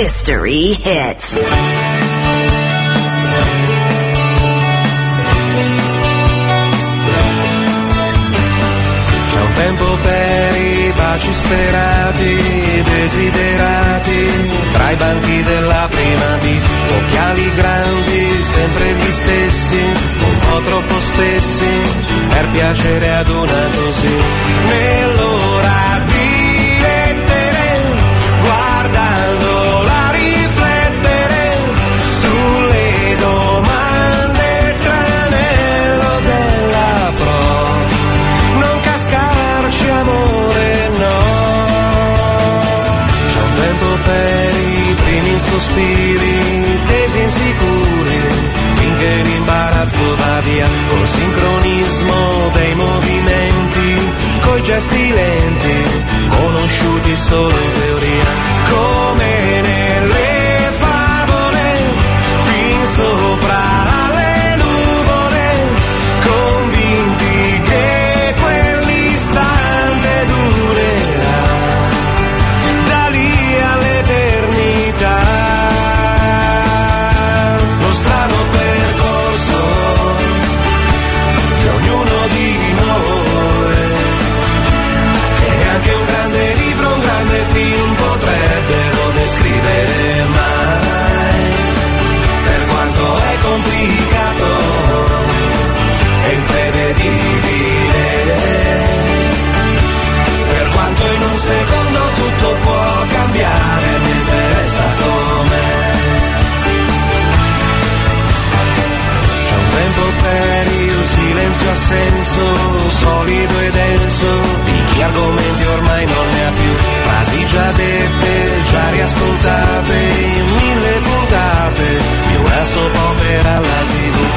History Hits. C'è un tempo per i baci sperati, desiderati, tra i banchi della prima B, occhiali grandi, sempre gli stessi, un po' troppo spessi, per piacere ad una così. Nell'ora di sospiri tesi insicuri finché l'imbarazzo va via col sincronismo dei movimenti coi gesti lenti conosciuti solo in teoria come denso, di chi argomenti ormai non ne ha più. Frasi già dette, già riascoltate in mille puntate, di una soap opera alla tv.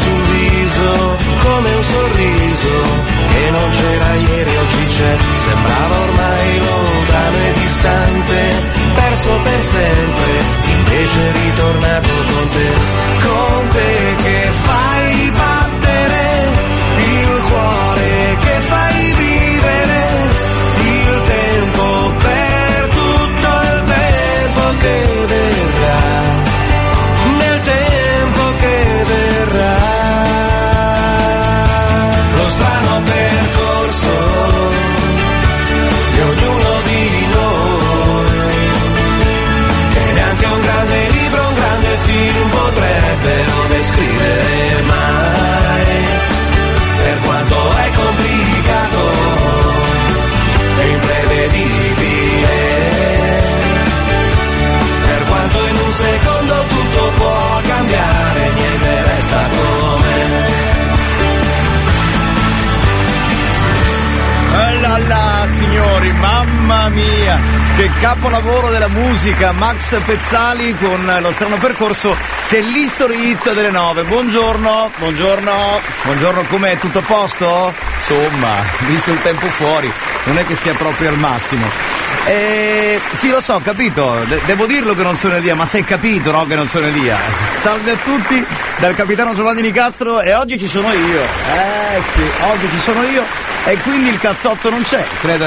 Sul viso, come un sorriso, che non c'era ieri, oggi c'è. Sembrava ormai lontano e distante, perso per sempre, invece ritornato con te. Con te che fai mamma mia, che capolavoro della musica, Max Pezzali con lo strano percorso che è l'history hit delle nove. Buongiorno, buongiorno, buongiorno, com'è? Tutto a posto? Insomma, visto il tempo fuori, non è che sia proprio al massimo. Eh, sì, lo so, ho capito, De- devo dirlo che non sono Elia, ma sei capito, no, che non sono Elia. Salve a tutti, dal capitano Giovanni Nicastro e oggi ci sono io. Eh sì, oggi ci sono io e quindi il cazzotto non c'è, credo.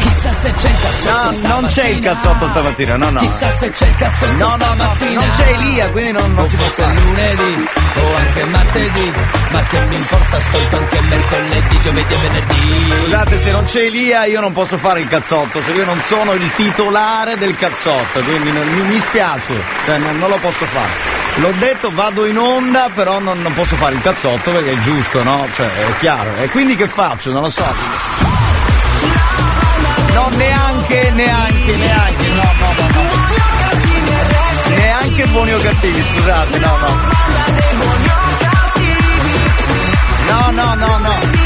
Chissà se c'è il cazzotto No, non c'è il cazzotto stamattina, no, no. Chissà se c'è il cazzotto No, no, no, stamattina non c'è Elia, quindi non, non si può fare. lunedì o anche martedì Ma che mi importa, ascolto anche mercoledì, giovedì e venerdì Scusate, se non c'è Elia io non posso fare il cazzotto, cioè io non sono il titolare del cazzotto, quindi non- mi, spiace, cioè non, non lo posso fare. L'ho detto, vado in onda, però non, non posso fare il cazzotto perché è giusto, no? Cioè, è chiaro. E quindi che faccio? Non lo so. No, neanche, neanche, neanche, no, no, no, no. Neanche buoni o cattivi, scusate, no, no. No, no, no, no.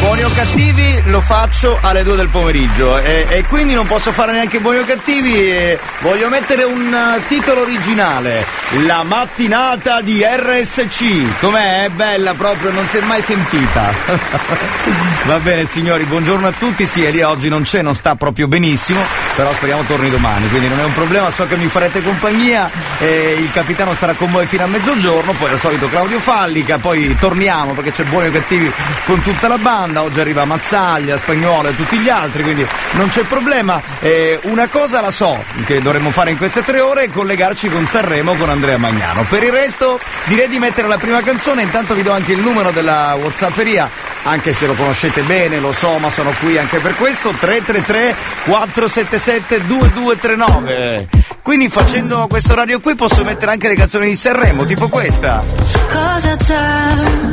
Buoni o cattivi lo faccio alle 2 del pomeriggio e, e quindi non posso fare neanche buoni o cattivi voglio mettere un uh, titolo originale La mattinata di RSC com'è? È bella proprio, non si è mai sentita. Va bene signori, buongiorno a tutti. Sì Elia oggi non c'è, non sta proprio benissimo però speriamo torni domani quindi non è un problema, so che mi farete compagnia e il capitano starà con voi fino a mezzogiorno poi al solito Claudio Fallica poi torniamo perché c'è buoni o cattivi con tutta la banda domanda, oggi arriva Mazzaglia, Spagnolo e tutti gli altri, quindi non c'è problema. Eh, una cosa la so che dovremmo fare in queste tre ore è collegarci con Sanremo con Andrea Magnano. Per il resto direi di mettere la prima canzone, intanto vi do anche il numero della Whatsapperia, anche se lo conoscete bene, lo so, ma sono qui anche per questo, 333 477 2239. Quindi facendo questo radio qui posso mettere anche le canzoni di Sanremo, tipo questa. Cosa c'è?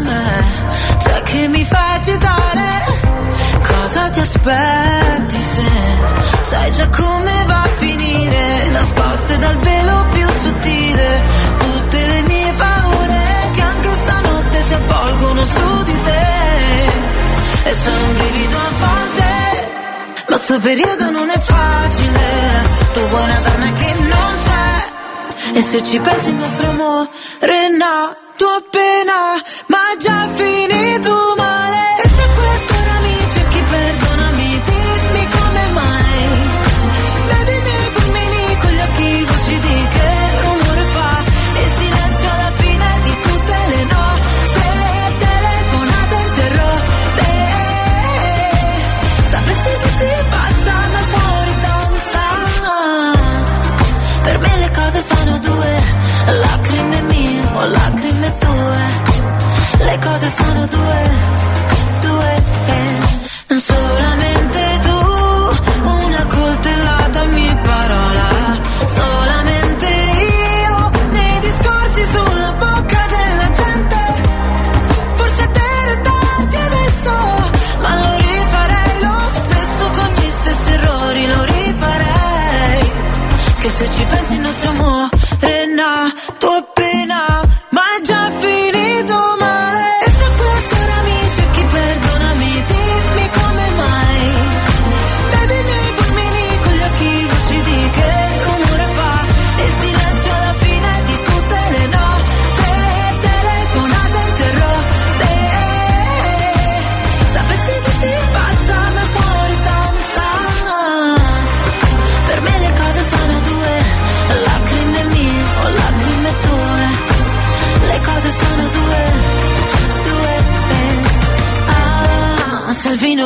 C'è che mi fa agitare Cosa ti aspetti se Sai già come va a finire Nascoste dal velo più sottile Tutte le mie paure Che anche stanotte si avvolgono su di te E sono un brivido a volte Ma sto periodo non è facile. Tu vuoi una donna che non c'è E se ci pensi il nostro amore è nato appena Ma già finito male cose sono due, due Non solamente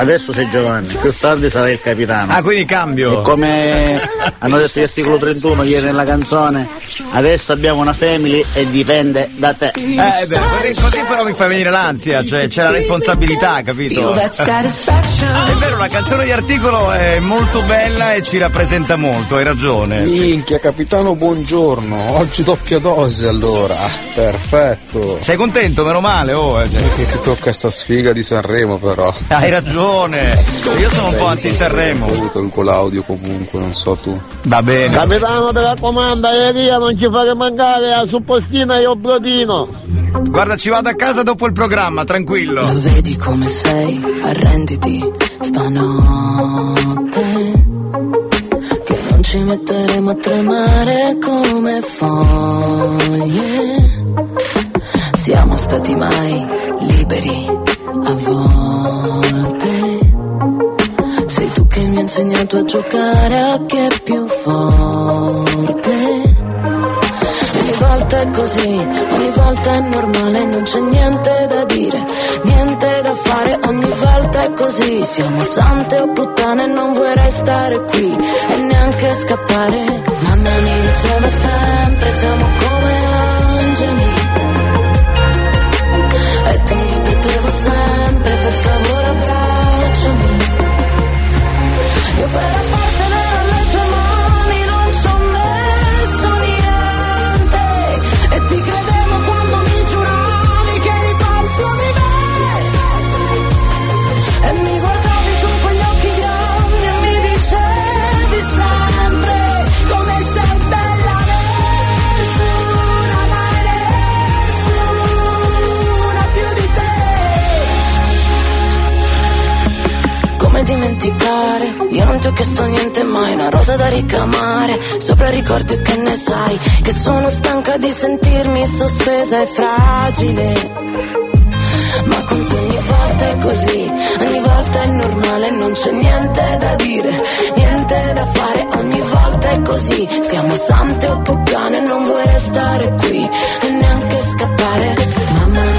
adesso sei Giovanni, più tardi sarai il capitano. Ah, quindi cambio. E come hanno detto gli articolo 31 ieri nella canzone, adesso abbiamo una family e dipende da te. Eh, beh, così, così però mi fa venire l'ansia, cioè c'è la responsabilità, capito? È vero, la canzone di articolo è molto bella e ci rappresenta molto, hai ragione. Minchia, capitano, buongiorno. Oggi doppia dose allora. Perfetto. Sei contento, meno male, oh. eh, cioè. Che ti tocca sta sfiga di Sanremo però. Hai ragione, io sono un po' anti-Sanremo. Ho avuto con l'audio comunque, non so tu. Va bene. Capitano della comanda, Elia non ci fare mancare la suppostina e il brodino. Guarda, ci vado a casa dopo il programma, tranquillo. Lo vedi come sei, arrenditi stanotte. Che non ci metteremo a tremare come foglie. Siamo stati mai liberi a volte. Sei tu che mi hai insegnato a giocare a chi è più forte. È così, ogni volta è normale, non c'è niente da dire, niente da fare, ogni volta è così, siamo sante o puttane, non vuoi restare qui e neanche scappare. Mamma mi diceva sempre, siamo come dimenticare? Io non ti ho chiesto niente mai, una rosa da ricamare. Sopra ricordi che ne sai, che sono stanca di sentirmi sospesa e fragile. Ma con te ogni volta è così, ogni volta è normale, non c'è niente da dire, niente da fare, ogni volta è così. Siamo sante o puttane, non vuoi restare qui e neanche scappare. Mamma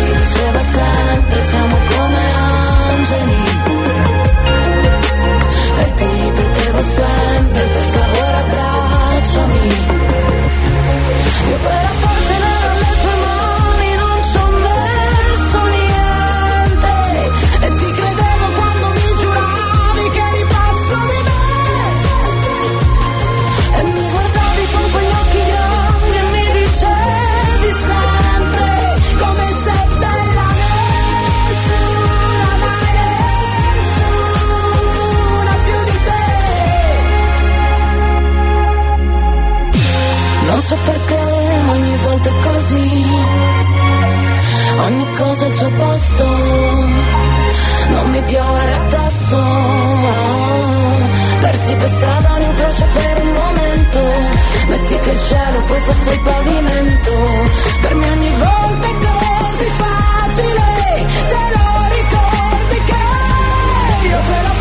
so perché, ma ogni volta è così. Ogni cosa al suo posto, non mi piovere addosso. Persi per strada un incrocio per un momento, metti che il cielo poi fosse il pavimento. Per me ogni volta è così facile, te lo ricordi che io però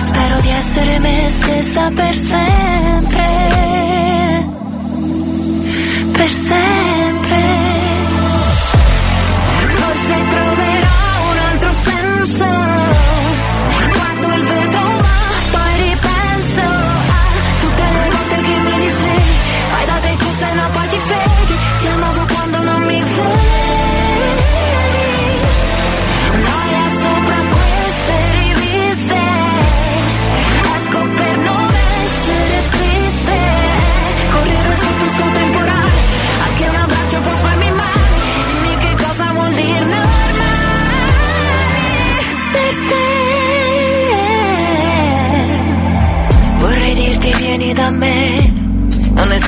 di essere me stessa per sempre. Per sempre. Forse troverò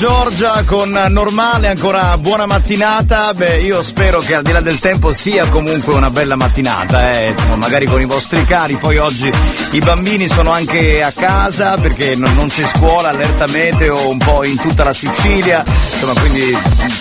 Giorgia con normale, ancora buona mattinata. Beh, io spero che al di là del tempo sia comunque una bella mattinata, eh. Magari con i vostri cari. Poi oggi i bambini sono anche a casa perché non c'è scuola, allerta meteo un po' in tutta la Sicilia. Insomma, quindi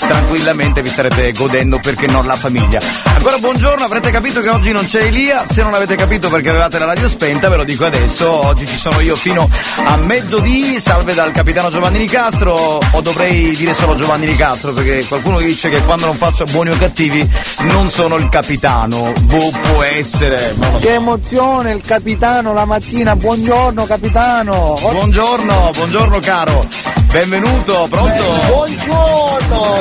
tranquillamente vi starete godendo perché non la famiglia. Ancora buongiorno, avrete capito che oggi non c'è Elia. Se non avete capito perché avevate la radio spenta, ve lo dico adesso. Oggi ci sono io fino a mezzodì. Salve dal capitano Giovanni Nicastro. O dovrei dire solo Giovanni Nicastro perché qualcuno dice che quando non faccio buoni o cattivi non sono il capitano. Boh, può essere. So. Che emozione il capitano la mattina, buongiorno capitano. Buongiorno, buongiorno caro. benvenuto, pronto? Buongiorno,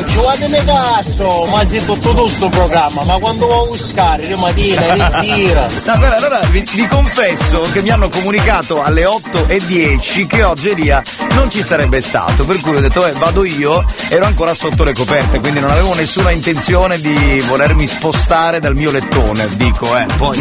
Giovanni Megasso, ma sei tutto tu sto programma, ma quando vuoi buscare, rimattina, ritira. No, guarda, allora vi, vi confesso che mi hanno comunicato alle 8.10 che oggi Elia non ci sarebbe stato, per cui ho detto eh, vado io, ero ancora sotto le coperte, quindi non avevo nessuna intenzione di volermi spostare dal mio lettone, dico eh, poi...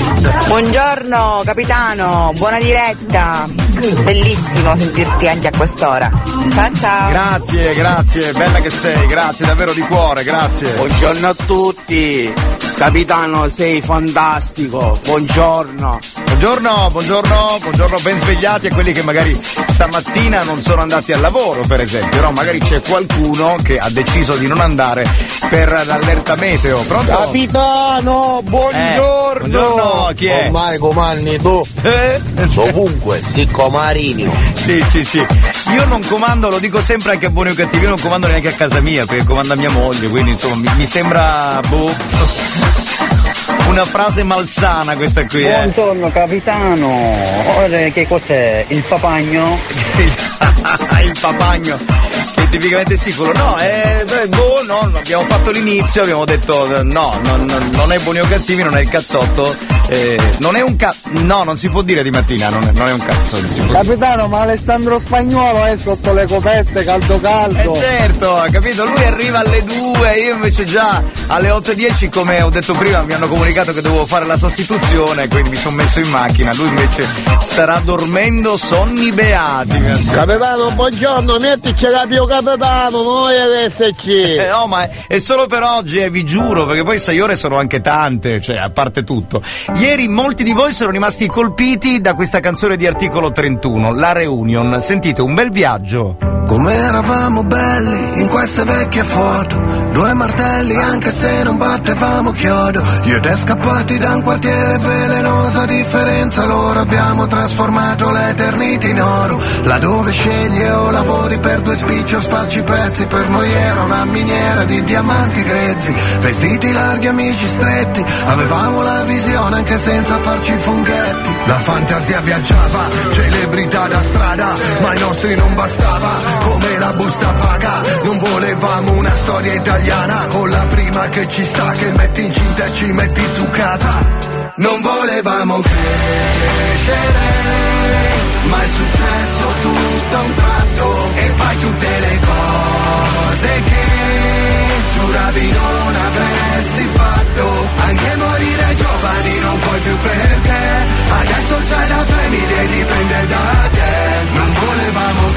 Buongiorno capitano, buona diretta. Bellissimo sentirti anche a quest'ora. Ciao ciao. Grazie, grazie, bella che sei, grazie davvero di cuore, grazie. Buongiorno a tutti. Capitano, sei fantastico. Buongiorno. Buongiorno, buongiorno, buongiorno, ben svegliati a quelli che magari stamattina non sono andati al lavoro, per esempio, no? Magari c'è qualcuno che ha deciso di non andare per l'allerta meteo. Pronto? Capitano, buongiorno. Eh, buongiorno, chi è? Ormai comandi tu. Eh? Ovunque, si comarinio. Sì, sì, sì. Io non comando, lo dico sempre anche a buoni o cattivi, io non comando neanche a casa mia, perché comanda mia moglie, quindi insomma mi, mi sembra boh. Una frase malsana questa qui, eh. Buongiorno capitano, ora che cos'è? Il papagno? il papagno tipicamente sicuro no eh, boh, no abbiamo fatto l'inizio abbiamo detto eh, no non, non- è buoni o cattivi non è il cazzotto eh, non è un ca no non si può dire di mattina non è, non è un cazzo non si può dire. Capitano, ma Alessandro Spagnolo è sotto le copette, caldo caldo. Eh certo, ha capito? Lui arriva alle 2, io invece già alle 8.10, come ho detto prima, mi hanno comunicato che dovevo fare la sostituzione, quindi mi sono messo in macchina. Lui invece starà dormendo sonni beati. Capitano, buongiorno, mettici la Pio Capitano, noi RSC. Eh, no, ma è solo per oggi, eh, vi giuro, perché poi 6 ore sono anche tante, cioè a parte tutto. Ieri molti di voi sono rimasti colpiti da questa canzone di articolo 31, La Reunion. Sentite, un bel viaggio. Come eravamo belli in queste vecchie foto. Due martelli anche se non battevamo chiodo. Io e te scappati da un quartiere velenoso A differenza loro abbiamo trasformato l'eternità in oro. Laddove scegli o lavori per due spicci o spacci pezzi Per noi era una miniera di diamanti grezzi. Vestiti larghi, amici stretti Avevamo la visione anche senza farci i funghetti. La fantasia viaggiava, celebrità da strada Ma ai nostri non bastava come la busta paga Non volevamo una storia italiana. Con la prima che ci sta Che metti incinta e ci metti su casa. Non volevamo crescere Ma è successo tutto a un tratto. E fai tutte le cose che Giuravi non avresti fatto. Anche morire giovani non puoi più perché Adesso c'hai la famiglia e dipende da te. Non volevamo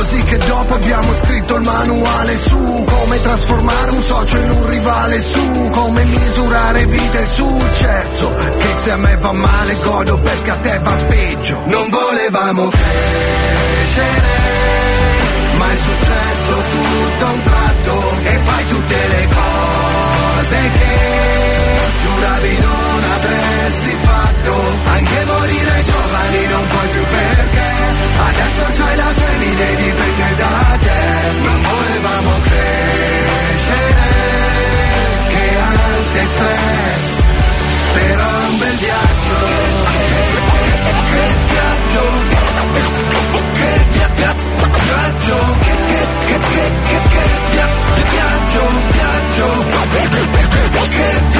così che dopo abbiamo scritto il manuale su Come trasformare un socio in un rivale su Come misurare vita e successo. Che se a me va male godo perché a te va peggio. Non volevamo crescere Ma è successo tutto a un tratto E fai tutte le cose che Giuravi non avresti fatto. Anche morire giovani non puoi più perché Adesso c'hai la famiglia e dipende da te. Non volevamo crescere Che ansia e stress. Però è un bel viaggio. Che viaggio. Che via- via- viaggio. Che che che che che che via- viaggio. Viaggio. Che viaggio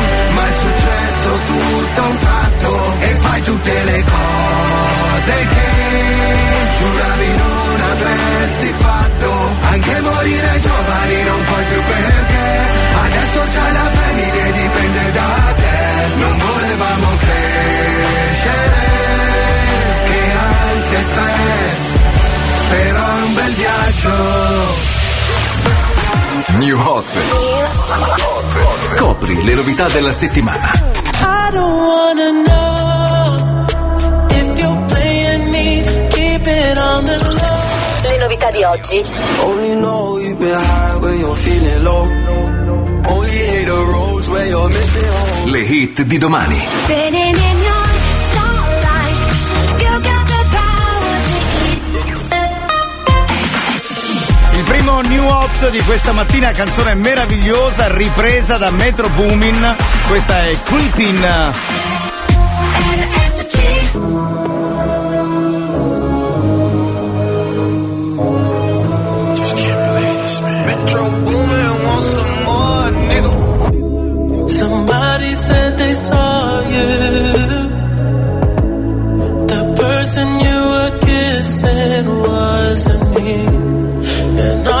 scatta un tratto e fai tutte le cose che giuravi non avresti fatto. Anche morire giovani non puoi più perché adesso c'è la famiglia e dipende da te. Non volevamo crescere, che ansia e stress, però è un bel viaggio. New Hot. Scopri le novità della settimana di oggi. Only know you've been high when you're feeling low. Only hate the roads where you're missing home. Le hit di domani. New hot di questa mattina, canzone meravigliosa, ripresa da Metro Boomin. Questa è Creepin'. Just can't believe this, man. Metro Boomin want some more, nigga. Somebody said they saw you. The person you were kissing wasn't me. And I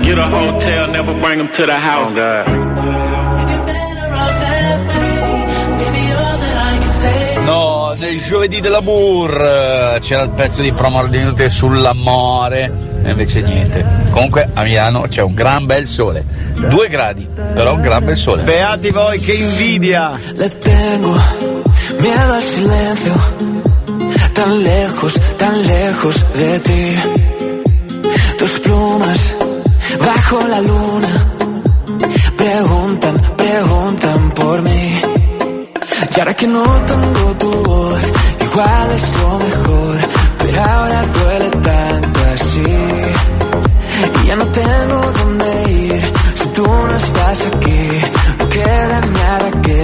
Get a hotel, never bring them to the house. No, nel giovedì dell'amour eh, c'era il pezzo di promo inutile sull'amore e invece niente. Comunque a Milano c'è un gran bel sole, due gradi, però un gran bel sole. Beati voi, che invidia! Le tengo miedo al silencio, tan lejos, tan lejos de ti. Tus plumas bajo la luna preguntan, preguntan por mí. Y ahora que no tengo tu voz, igual es lo mejor, pero ahora duele tanto así. Y ya no tengo dónde ir, si tú no estás aquí, no queda nada que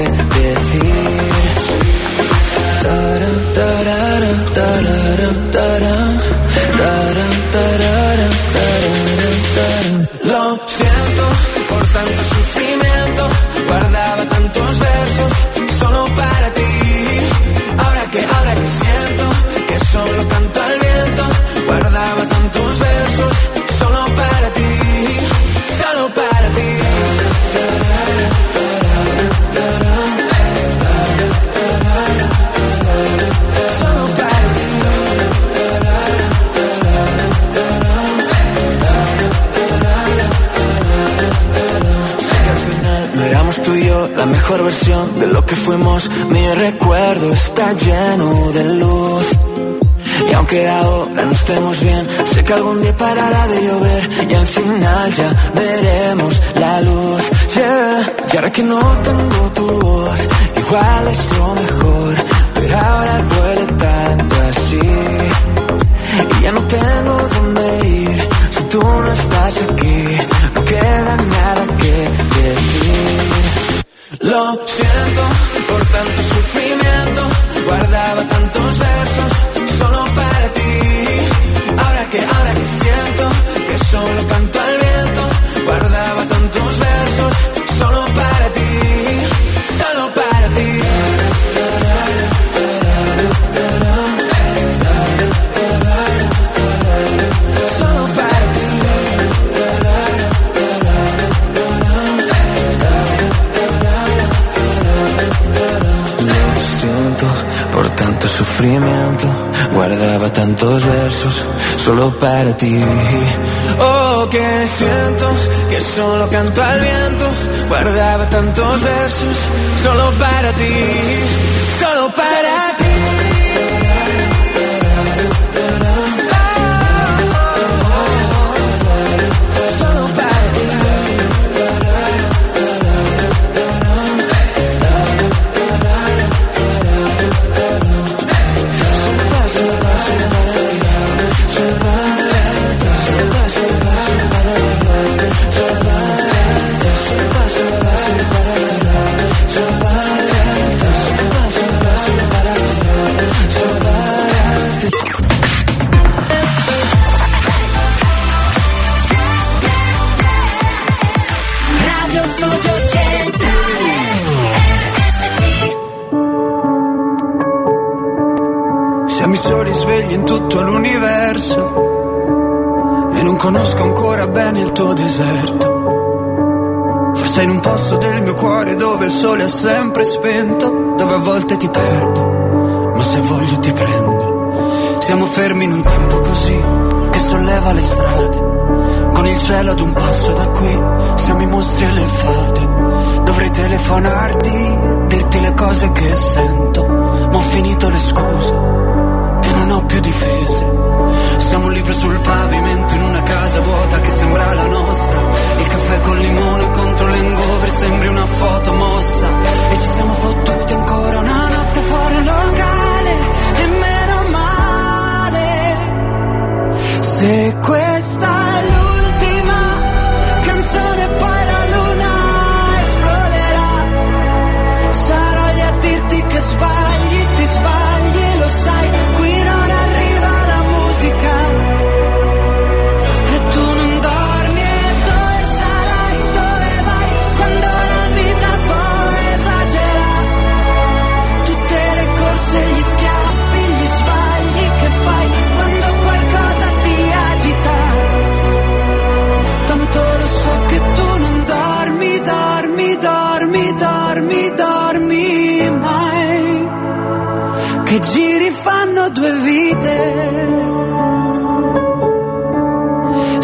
la mejor versión de lo que fuimos. Mi recuerdo está lleno de luz. Y aunque ahora no estemos bien, sé que algún día parará de llover y al final ya veremos la luz. Yeah. Y ahora que no tengo tu voz, igual es lo mejor, pero ahora duele tanto así. Y ya no tengo dónde ir si tú no estás aquí, no queda nada que. Siento por tanto sufrimiento, guardaba tantos versos solo para ti. Ahora que, ahora que siento que solo canto al guardaba tantos versos solo para ti. Oh, que siento que solo canto al viento, guardaba tantos versos solo para ti, solo para deserto. Forse in un posto del mio cuore dove il sole è sempre spento, dove a volte ti perdo, ma se voglio ti prendo. Siamo fermi in un tempo così che solleva le strade. Con il cielo ad un passo da qui, siamo i mostri e le fate. Dovrei telefonarti, dirti le cose che sento, ma ho finito le scuse e non ho più difese. Siamo un libro sul pavimento casa vuota che sembra la nostra. Il caffè col limone contro l'engover sembri una foto mossa. E ci siamo fottuti ancora una notte fuori un locale. E meno male. Se questa è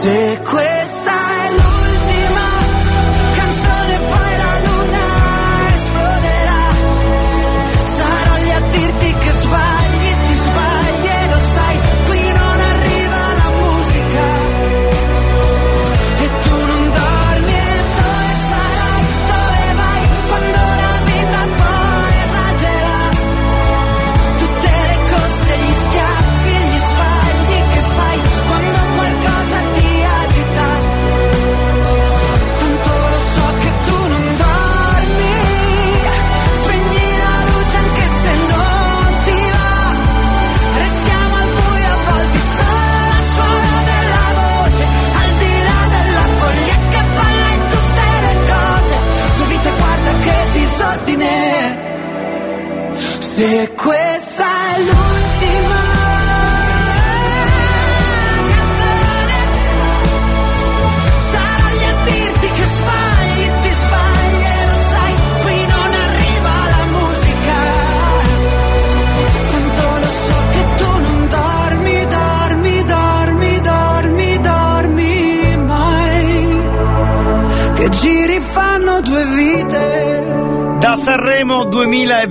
Se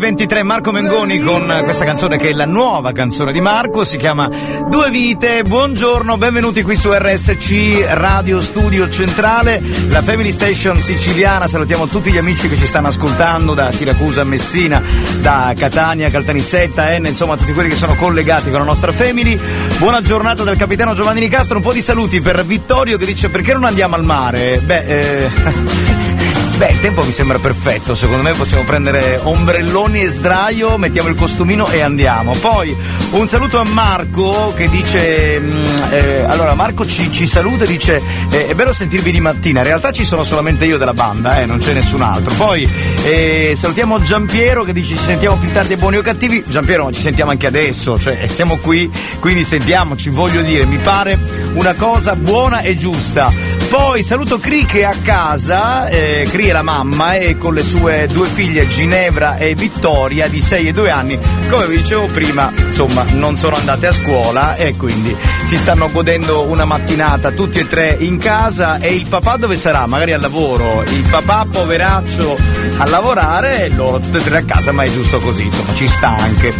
2023 Marco Mengoni con questa canzone che è la nuova canzone di Marco, si chiama Due Vite. Buongiorno, benvenuti qui su RSC Radio Studio Centrale, la Family Station siciliana. Salutiamo tutti gli amici che ci stanno ascoltando da Siracusa Messina, da Catania Caltanissetta, Enne, insomma tutti quelli che sono collegati con la nostra Family. Buona giornata del capitano Giovanni Nicastro, un po' di saluti per Vittorio che dice perché non andiamo al mare? Beh, eh... Beh, il tempo mi sembra perfetto, secondo me possiamo prendere ombrelloni e sdraio, mettiamo il costumino e andiamo. Poi un saluto a Marco che dice, mm, eh, allora Marco ci, ci saluta e dice eh, è bello sentirvi di mattina, in realtà ci sono solamente io della banda, eh, non c'è nessun altro. Poi eh, salutiamo Giampiero che dice ci sentiamo più tardi buoni o cattivi, Giampiero ci sentiamo anche adesso, cioè siamo qui, quindi sentiamoci, voglio dire, mi pare una cosa buona e giusta. Poi saluto Cri che è a casa, eh, Cri è la mamma e con le sue due figlie Ginevra e Vittoria di 6 e 2 anni, come vi dicevo prima, insomma non sono andate a scuola e quindi si stanno godendo una mattinata tutti e tre in casa. E il papà dove sarà? Magari al lavoro, il papà poveraccio a lavorare e loro tutti e tre a casa, ma è giusto così, insomma ci sta anche.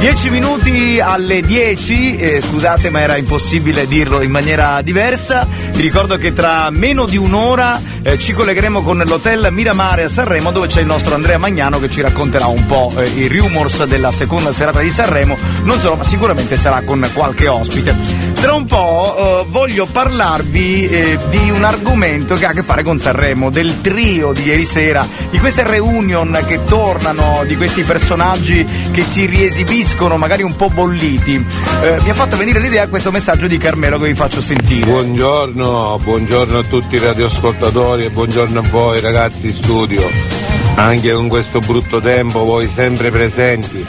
10 minuti alle 10, eh, scusate ma era impossibile dirlo in maniera diversa, vi ricordo che tra meno di un'ora eh, ci collegheremo con l'hotel Miramare a Sanremo dove c'è il nostro Andrea Magnano che ci racconterà un po' eh, i rumors della seconda serata di Sanremo, non solo ma sicuramente sarà con qualche ospite. Tra un po' eh, voglio parlarvi eh, di un argomento che ha a che fare con Sanremo, del trio di ieri sera, di queste reunion che tornano, di questi personaggi che si riesibiscono magari un po' bolliti. Eh, mi ha fatto venire l'idea questo messaggio di Carmelo che vi faccio sentire. Buongiorno, buongiorno a tutti i radioascoltatori e buongiorno a voi ragazzi in studio. Anche con questo brutto tempo voi sempre presenti.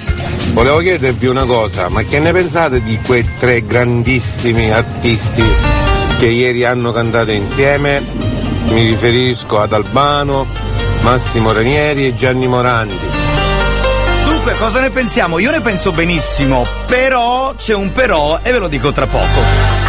Volevo chiedervi una cosa, ma che ne pensate di quei tre grandissimi artisti che ieri hanno cantato insieme? Mi riferisco ad Albano, Massimo Ranieri e Gianni Morandi. Dunque, cosa ne pensiamo? Io ne penso benissimo, però c'è un però e ve lo dico tra poco.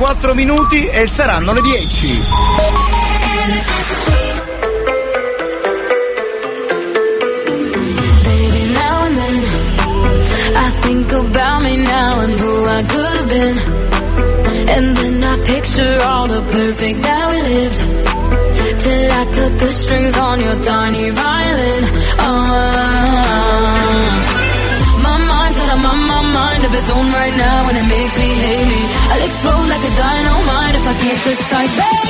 4 minuti e saranno le 10. slow like a dynamite if I can't decide, baby.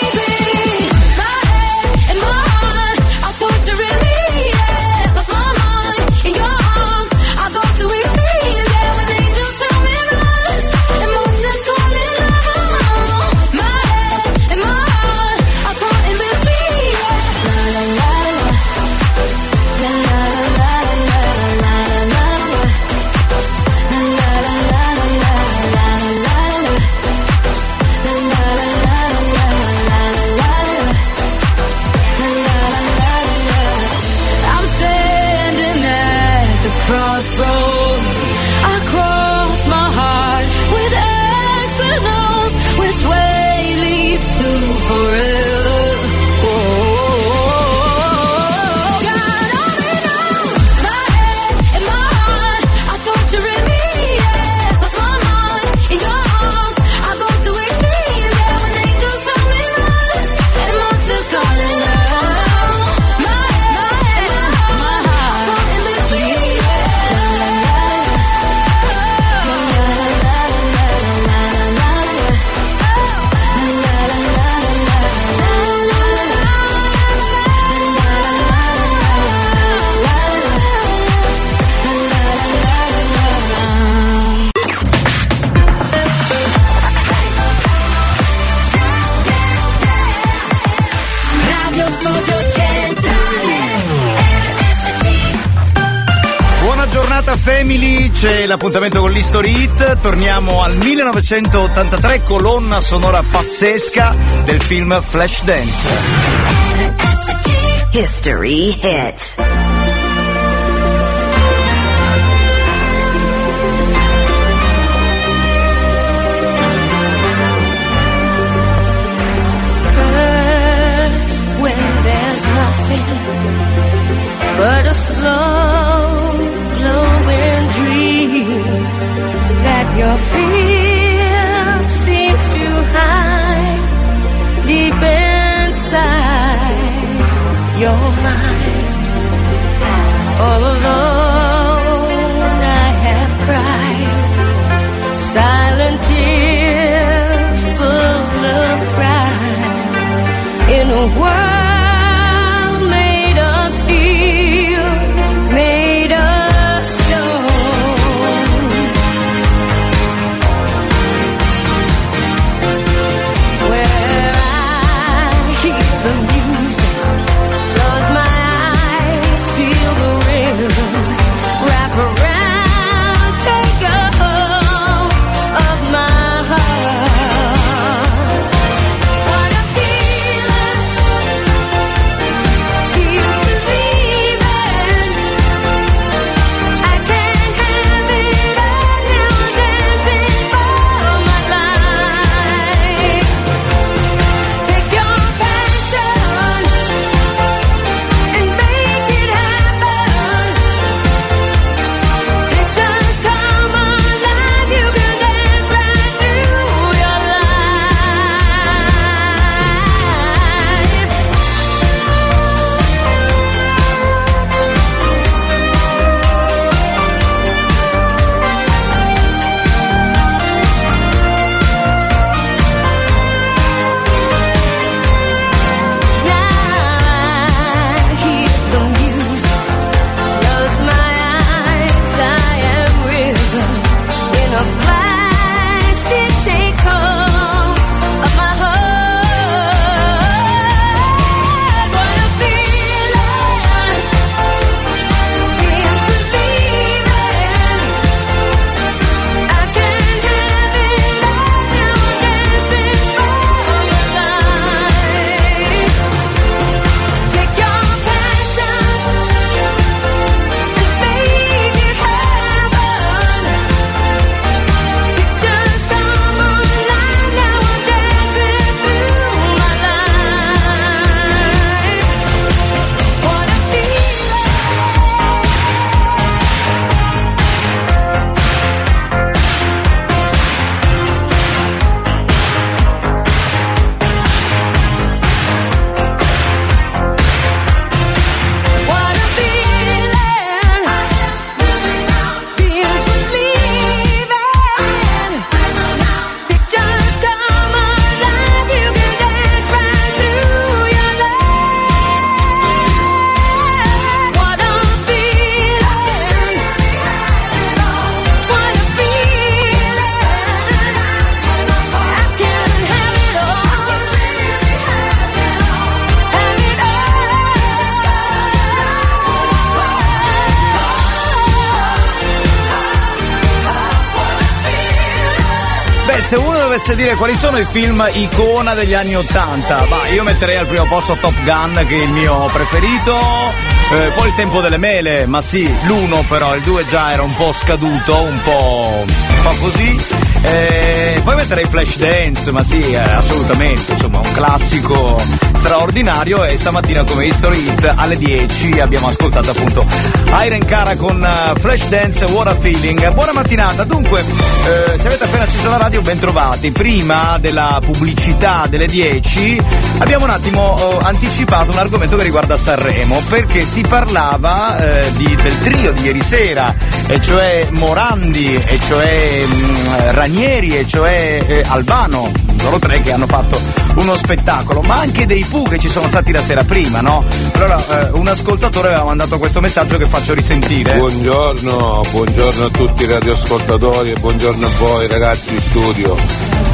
c'è l'appuntamento con l'History Hit. Torniamo al 1983, colonna sonora pazzesca del film Flashdance. History Hit. First, when there's nothing but a slow Your fear seems to hide deep inside your mind. All alone. Quali sono i film icona degli anni 80, bah, io metterei al primo posto Top Gun, che è il mio preferito. Eh, poi il tempo delle mele, ma sì, l'uno però, il due già era un po' scaduto, un po', un po' così. Eh, poi metterei Flashdance, ma sì, eh, assolutamente, insomma, un classico straordinario e stamattina come History Hit alle 10 abbiamo ascoltato appunto Iron Cara con eh, Flashdance What a Feeling. Buona mattinata, dunque, eh, se avete appena acceso la radio ben trovati. Prima della pubblicità delle 10 abbiamo un attimo oh, anticipato un argomento che riguarda Sanremo perché si parlava eh, di- del trio di ieri sera, e cioè Morandi, e cioè mh, Ranieri, e cioè eh, Albano, loro tre che hanno fatto uno spettacolo, ma anche dei Pooh che ci sono stati la sera prima, no? Allora, eh, un ascoltatore aveva mandato questo messaggio che faccio risentire. Buongiorno, buongiorno a tutti i radioascoltatori e buongiorno a voi ragazzi in studio.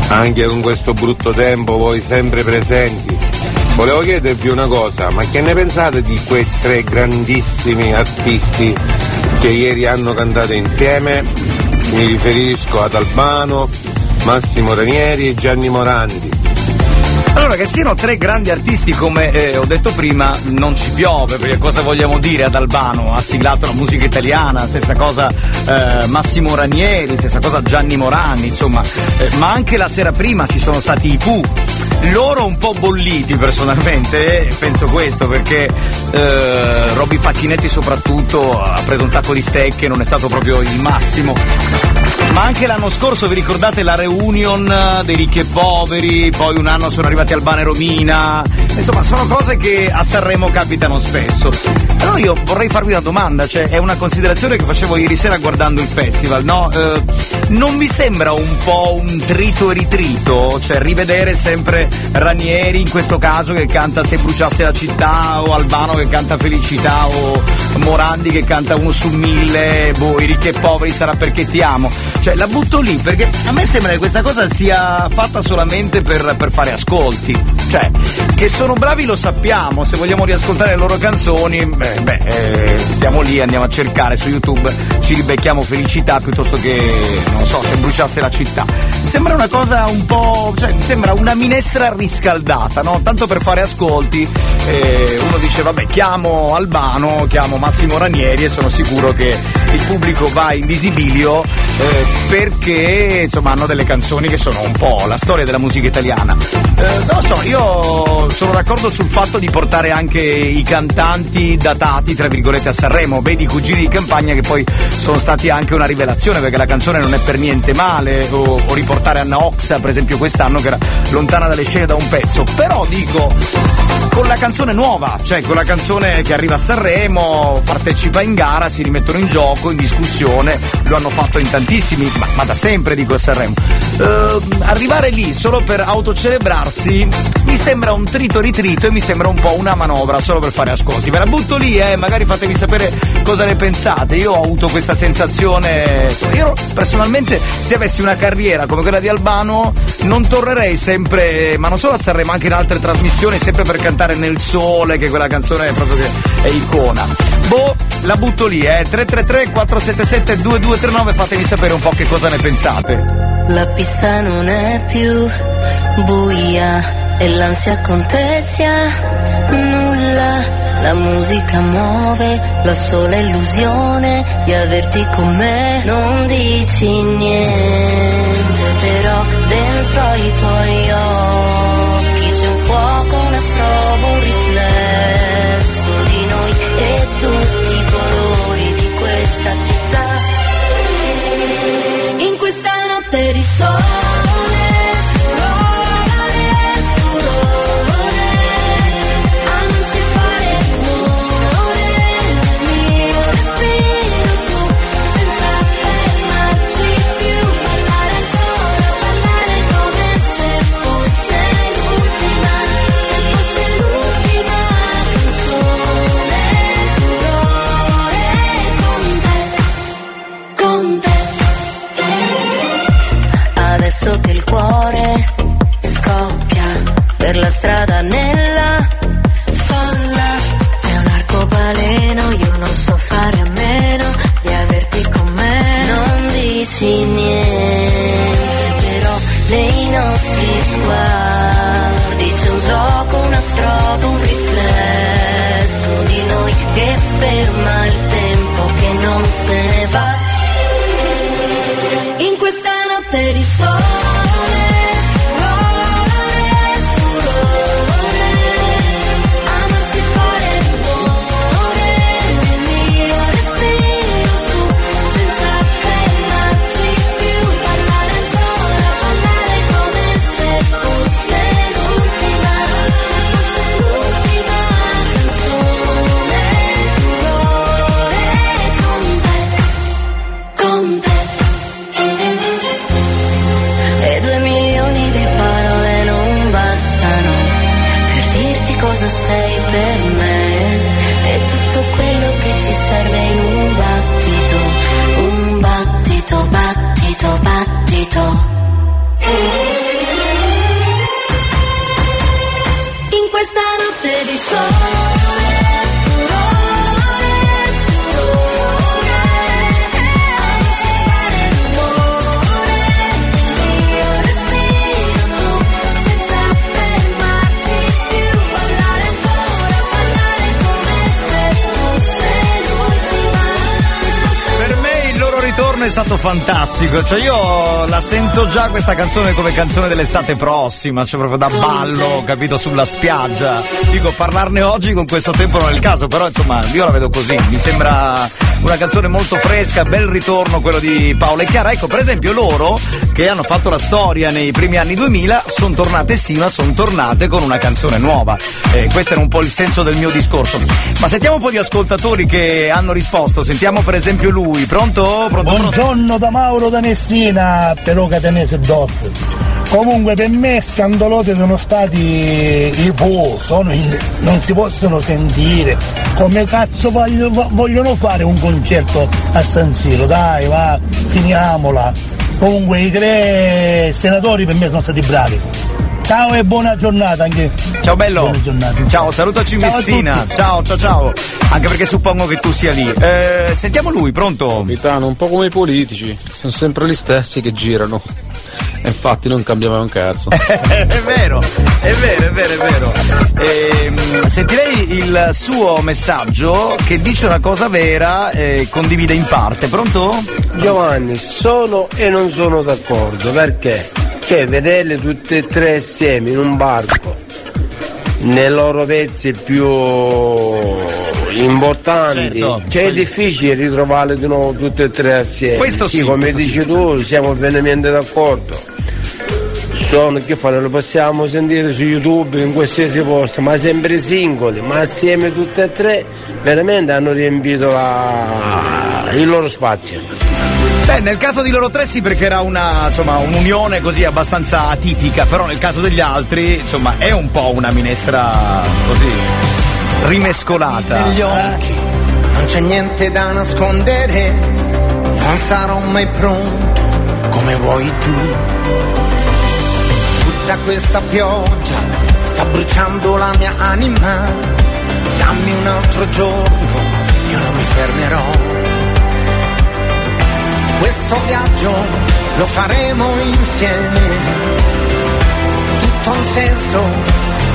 Anche con questo brutto tempo voi sempre presenti. Volevo chiedervi una cosa, ma che ne pensate di quei tre grandissimi artisti che ieri hanno cantato insieme? Mi riferisco ad Albano, Massimo Ranieri e Gianni Morandi. Allora, che siano tre grandi artisti, come eh, ho detto prima, non ci piove, perché cosa vogliamo dire ad Albano? Ha siglato la musica italiana, stessa cosa eh, Massimo Ranieri, stessa cosa Gianni Morandi, insomma, eh, ma anche la sera prima ci sono stati i Pooh. Loro un po' bolliti personalmente, eh, penso questo, perché eh, Robby Facchinetti soprattutto ha preso un sacco di stecche, non è stato proprio il massimo. Ma anche l'anno scorso vi ricordate la reunion dei ricchi e poveri, poi un anno sono arrivati Albano e Romina, insomma sono cose che a Sanremo capitano spesso. Allora io vorrei farvi una domanda, cioè è una considerazione che facevo ieri sera guardando il festival, no? Eh, non vi sembra un po' un trito e ritrito? Cioè rivedere sempre Ranieri in questo caso che canta Se bruciasse la città o Albano che canta Felicità o Morandi che canta uno su mille, boh, i ricchi e poveri sarà perché ti amo. Cioè la butto lì perché a me sembra che questa cosa sia fatta solamente per, per fare ascolti. Cioè, che sono bravi lo sappiamo, se vogliamo riascoltare le loro canzoni, beh, beh, eh, stiamo lì, andiamo a cercare su YouTube, ci ribecchiamo felicità piuttosto che, non so, se bruciasse la città. Sembra una cosa un po', cioè mi sembra una minestra riscaldata, no? Tanto per fare ascolti, eh, uno dice vabbè chiamo Albano, chiamo Massimo Ranieri e sono sicuro che il pubblico va in visibilio eh, perché insomma hanno delle canzoni che sono un po' la storia della musica italiana. Eh, non lo so, io sono d'accordo sul fatto di portare anche i cantanti datati, tra virgolette, a Sanremo, vedi i cugini di campagna che poi sono stati anche una rivelazione perché la canzone non è per niente male, o, o riportare Anna Oxa per esempio quest'anno che era lontana dalle scene da un pezzo, però dico con la canzone nuova, cioè con la canzone che arriva a Sanremo, partecipa in gara, si rimettono in gioco, in discussione, lo hanno fatto in tantissimi, ma, ma da sempre dico a Sanremo. Eh, arrivare lì solo per autocelebrarsi mi sembra un trito ritrito e mi sembra un po' una manovra solo per fare ascolti. Ve la butto lì, eh, magari fatemi sapere cosa ne pensate. Io ho avuto questa sensazione, io personalmente se avessi una carriera come quella di Albano non tornerei sempre, ma non solo a Sanremo, anche in altre trasmissioni, sempre per cantare nel sole, che quella canzone è proprio che è icona. Boh, la butto lì, eh. 333 477 2239, fatemi sapere un po' che cosa ne pensate. La pista non è più buia e l'ansia contessa nulla. La musica muove la sola illusione di averti con me. Non dici niente, però dentro i tuoi occhi strada nella folla è un arcobaleno, io non so fare a meno di averti con me. Non dici niente, però sguardi c'è un gioco, una strofa, un riflesso di noi che ferma il tempo che non se ne va. Cioè io la sento già questa canzone come canzone dell'estate prossima, cioè proprio da ballo, capito, sulla spiaggia. Dico, parlarne oggi con questo tempo non è il caso, però insomma io la vedo così, mi sembra una canzone molto fresca, bel ritorno quello di Paolo e Chiara. Ecco, per esempio loro che hanno fatto la storia nei primi anni 2000 sono tornate sì, ma sono tornate con una canzone nuova. Eh, questo era un po' il senso del mio discorso. Ma sentiamo un po' di ascoltatori che hanno risposto. Sentiamo per esempio lui. Pronto? Pronto? Buongiorno da Mauro da Messina, però catanese dot. Comunque per me scandalosi sono stati i po, sono i- non si possono sentire. Come cazzo voglio- vogliono fare un concerto a San Siro? Dai, va, finiamola. Comunque i tre senatori per me sono stati bravi. Ciao e buona giornata anche. Ciao bello. Buona giornata. Ciao, salutaci Ciao Messina. Ciao, ciao, ciao. Anche perché suppongo che tu sia lì. Eh, sentiamo lui, pronto? Capitano, un po' come i politici, sono sempre gli stessi che girano. Infatti non cambia mai un cazzo. è vero, è vero, è vero, è vero. Ehm, sentirei il suo messaggio che dice una cosa vera e condivide in parte. Pronto? Giovanni, sono e non sono d'accordo, perché? Cioè, vederle tutte e tre assieme in un barco, nei loro pezzi più importanti, Certo. cioè è difficile ritrovarle di nuovo tutte e tre assieme. Questo sì, come questo dici tu, siamo pienamente d'accordo. Sono che fare, lo possiamo sentire su YouTube in qualsiasi posto, ma sempre singoli, ma assieme tutte e tre, veramente hanno riempito la- il loro spazio. Beh, nel caso di loro tre sì perché era una, insomma, un'unione così abbastanza atipica, però nel caso degli altri, insomma, è un po' una minestra così rimescolata. negli occhi, non c'è niente da nascondere, non sarò mai pronto come vuoi tu. Tutta questa pioggia sta bruciando la mia anima, dammi un altro giorno, io non mi fermerò. Questo viaggio lo faremo insieme, tutto un senso,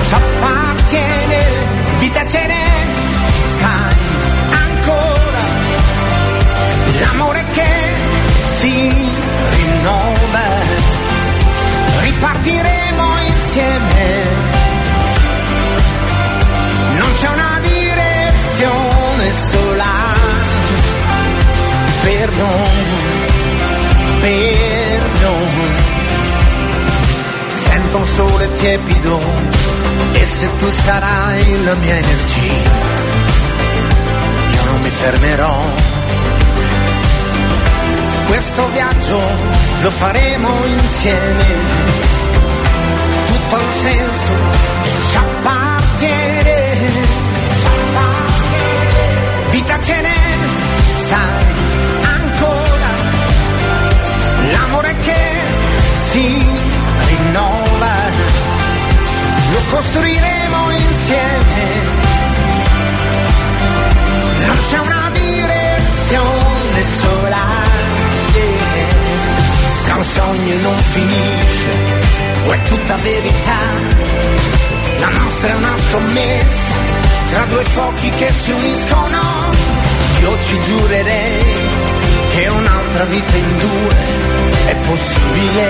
ci appartiene, vita ce n'è, sai ancora, l'amore che si rinnova, ripartiremo insieme, non c'è una direzione sola per noi, per noi. Sento un sole tiepido e se tu sarai la mia energia, io non mi fermerò. Questo viaggio lo faremo insieme, senso ci appartiene. ci appartiene. Vita ce n'è, sai ancora, l'amore che si rinnova, lo costruiremo insieme. Non c'è una direzione sola, yeah. se un sogno non finisce, vuoi tutta verità. La nostra è una scommessa tra due fuochi che si uniscono. Io ci giurerei che un'altra vita in due è possibile.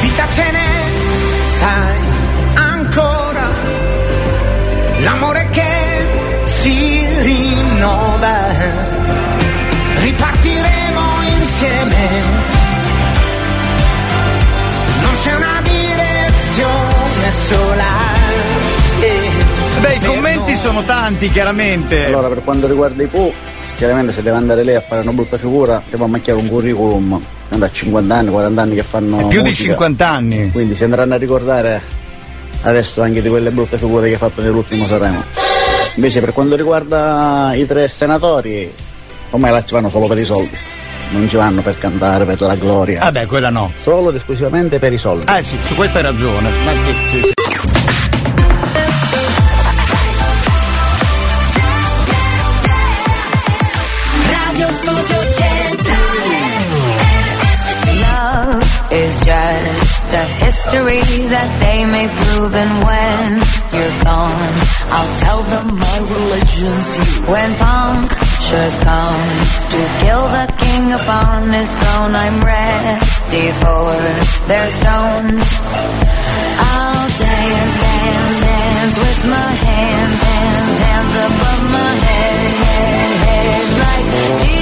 Vita ce n'è, sai, ancora. L'amore che si rinnova. Ripartiremo insieme. Sola. eh, Beh, i commenti sono tanti, chiaramente. Allora, per quanto riguarda i Pooh, chiaramente se deve andare lei a fare una brutta figura, devo macchiare un curriculum. Da 50 anni, 40 anni che fanno. È più di musica. 50 anni. Quindi si andranno a ricordare adesso anche di quelle brutte figure che ha fatto nell'ultimo Sanremo. Invece per quanto riguarda i tre senatori, ormai là ci vanno solo per i soldi. Non ci vanno per cantare, per la gloria. Ah beh, quella no. Solo ed esclusivamente per i soldi. Eh sì, su questo hai ragione. Ma sì, sì, sì. Radio Studio Centrale Love is just a history that they may prove and when you're gone I'll tell them my religion's you When punctures come. To kill the king upon his throne I'm ready for their stones I'll dance, dance, dance with my hands, hands, hands above my head, head, head like Jesus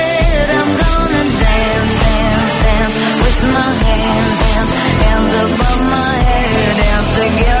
above my head. Dance together,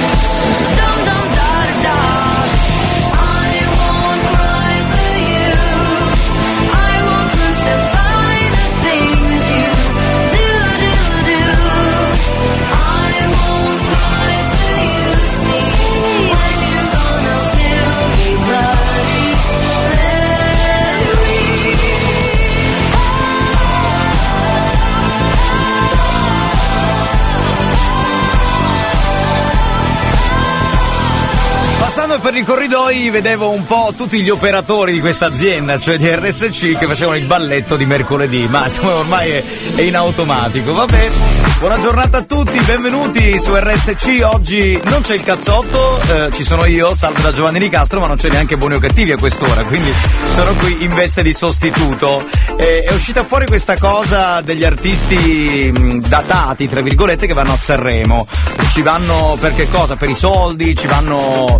Passando per i corridoi vedevo un po' tutti gli operatori di questa azienda, cioè di RSC, che facevano il balletto di mercoledì, ma insomma ormai è, è in automatico. Vabbè, buona giornata a tutti, benvenuti su RSC. Oggi non c'è il cazzotto, eh, ci sono io, salvo da Giovanni Di Castro, ma non c'è neanche Buoni o Cattivi a quest'ora, quindi sono qui in veste di sostituto. Eh, è uscita fuori questa cosa degli artisti mh, datati, tra virgolette, che vanno a Sanremo. Ci vanno per che cosa? Per i soldi, ci vanno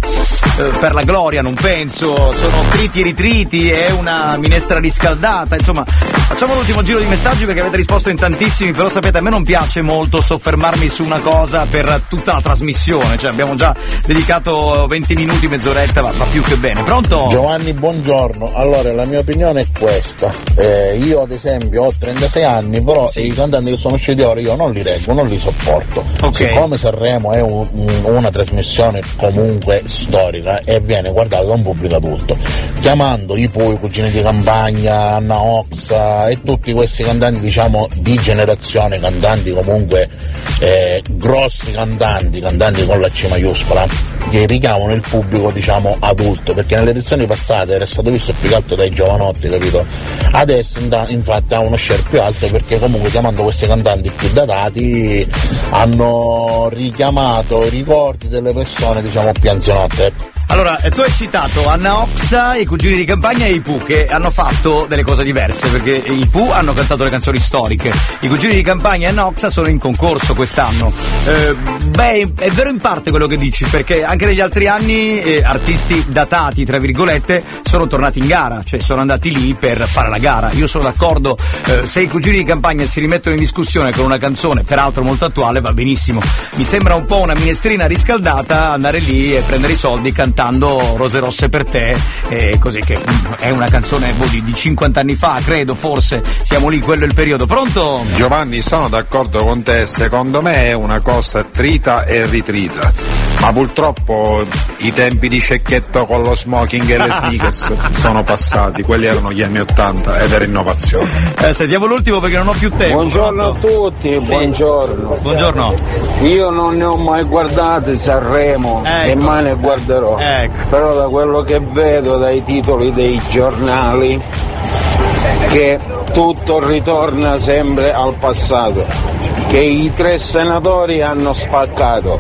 eh, per la gloria, non penso. Sono triti e ritriti, è una minestra riscaldata. Insomma, facciamo l'ultimo giro di messaggi perché avete risposto in tantissimi, però sapete, a me non piace molto soffermarmi su una cosa per tutta la trasmissione. Cioè, abbiamo già dedicato 20 minuti, mezz'oretta, va, va più che bene. Pronto? Giovanni, buongiorno. Allora, la mia opinione è questa. Eh, io, ad esempio, ho 36 anni, però i cantanti che sono usciti ora io non li reggo, non li sopporto. Siccome Sanremo è un- un- una trasmissione comunque storica e viene guardata da un pubblico adulto, chiamando i Pui, Cugini di Campagna, Anna Oxa e tutti questi cantanti, diciamo, di generazione, cantanti comunque eh, grossi cantanti, cantanti con la C maiuscola, che richiamano il pubblico, diciamo, adulto, perché nelle edizioni passate era stato visto più che altro dai giovanotti, capito? Adesso infatti ha uno share più alto perché comunque chiamando questi cantanti più datati hanno richiamato i ricordi delle persone, diciamo, più anzianotte. Allora, eh, tu hai citato Anna Oxa, i cugini di campagna e i Pooh che hanno fatto delle cose diverse perché i Pooh hanno cantato le canzoni storiche, i cugini di campagna e Anna Oxa sono in concorso quest'anno. Eh, beh, è vero in parte quello che dici perché anche negli altri anni eh, artisti datati, tra virgolette, sono tornati in gara, cioè sono andati lì per fare la gara. Io sono d'accordo, eh, se i cugini di campagna si rimettono in discussione con una canzone, peraltro molto attuale, va benissimo. Mi sembra un po' una minestrina riscaldata andare lì e prendere i soldi cantando Rose Rosse per te, così che mm, è una canzone boh, di 50 anni fa, credo, forse, siamo lì, quello è il periodo. Pronto? Giovanni, sono d'accordo con te, secondo me è una cosa trita e ritrita. Ma purtroppo i tempi di cecchetto con lo smoking e le sneakers sono passati, quelli erano gli anni 80 ed era innovazione. Eh, sentiamo l'ultimo perché non ho più tempo. Buongiorno a tutti, buongiorno. Buongiorno. Io non ne ho mai guardate Sanremo e Ecco. mai ne guarderò. Però da quello che vedo dai titoli dei giornali che tutto ritorna sempre al passato. Che i tre senatori hanno spaccato.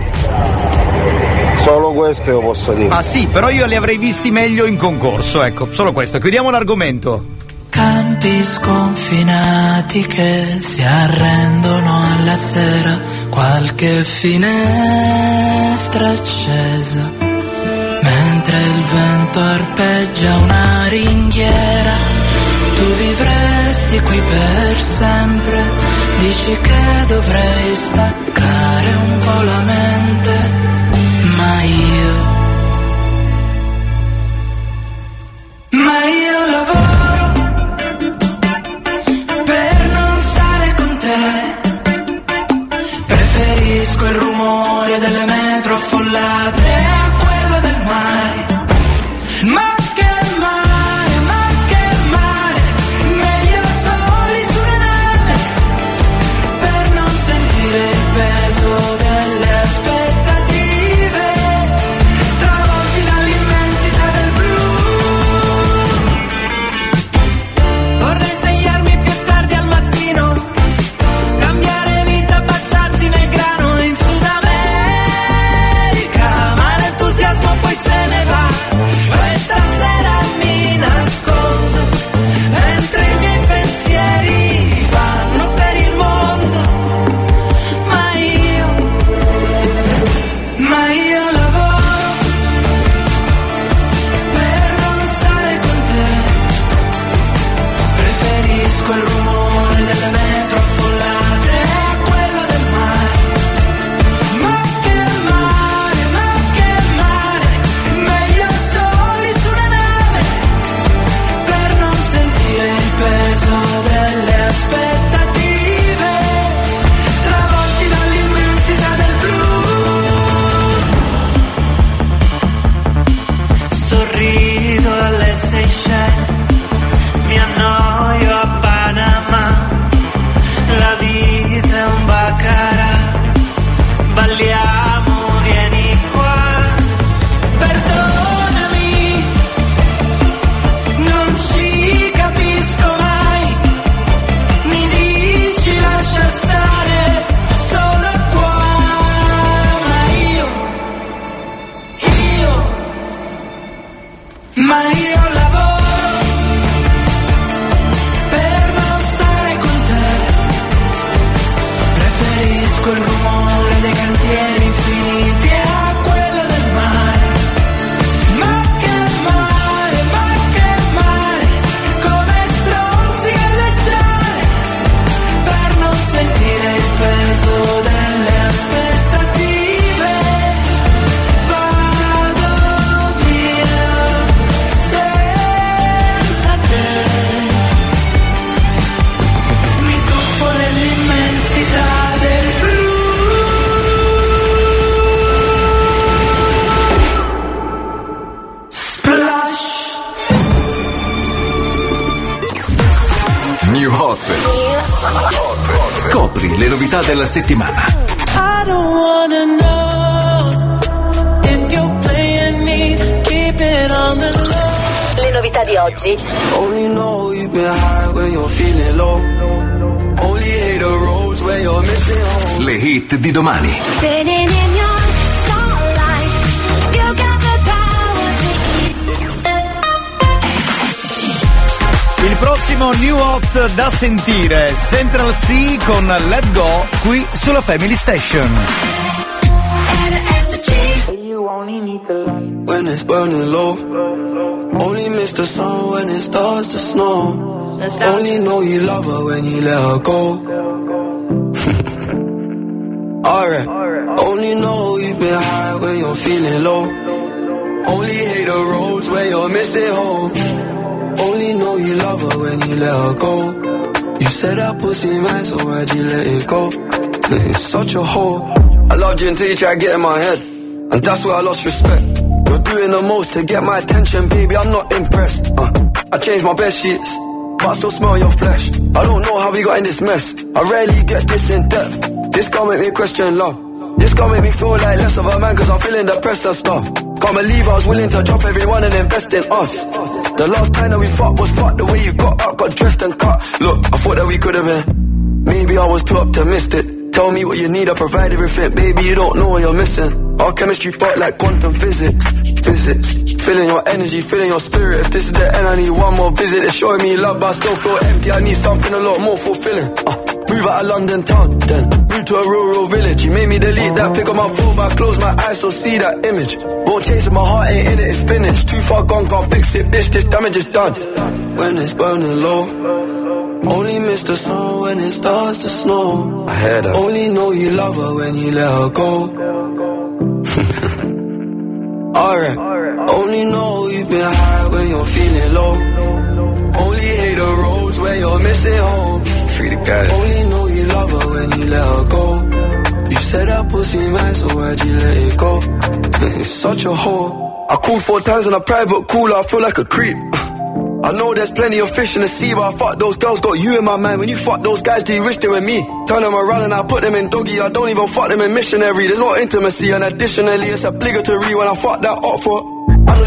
Solo questo io posso dire. Ma sì, però io li avrei visti meglio in concorso, ecco, solo questo. Chiudiamo l'argomento. Campi sconfinati che si arrendono alla sera, qualche finestra accesa, mentre il vento arpeggia una ringhiera, tu vivresti qui per sempre, dici che dovrei staccare un po' la mente, ma io... Ma io lavoro per non stare con te. Preferisco il rumore delle metro affollate power Il prossimo New Hot da sentire, Central C con Let Go, qui sulla Family Station. when it's burning low. Only miss the sun when it starts to snow. Only know you love her when you let her go. Alright. Only know you've been high when you're feeling low. Only hate the roads where you're missing home. Only know you love her when you let her go. You said that pussy man, so why'd you let it go? it's such a whore. I loved you until you tried to get in my head. And that's where I lost respect. You're doing the most to get my attention, baby. I'm not impressed. Uh, I changed my bed sheets, but I still smell your flesh. I don't know how we got in this mess. I rarely get this in depth. This can't make me question love. This can't make me feel like less of a man, cause I'm feeling depressed and stuff. Can't believe I was willing to drop everyone and invest in us. The last time that we fucked was fucked the way you got up, got dressed and cut. Look, I thought that we could have been. Maybe I was too optimistic. Tell me what you need, I provide everything. Baby, you don't know what you're missing. Our chemistry fought like quantum physics. Physics. Feeling your energy, feeling your spirit. If this is the end, I need one more visit. It's showing me love, but I still feel empty. I need something a lot more fulfilling. Uh, move out of London town, then to a rural village. He made me delete that pic on my phone, but I close my eyes, so see that image. Won't my heart ain't in it, it's finished. Too far gone, can't fix it, bitch. This damage is done. When it's burning low. Only miss the sun when it starts to snow. I heard her. Only know you love her when you let her go. Alright. Only know you've been high when you're feeling low. Only hate the roads where you're missing home. Free the guys. Only know when you let her go. You said that pussy man, so why'd you let it go? it's such a whore. I called four times on a private call, I feel like a creep. I know there's plenty of fish in the sea, but I fuck those girls, got you in my mind. When you fuck those guys, do you wish they were me? Turn them around and I put them in doggy. I don't even fuck them in missionary. There's no intimacy, and additionally, it's obligatory when I fuck that up for.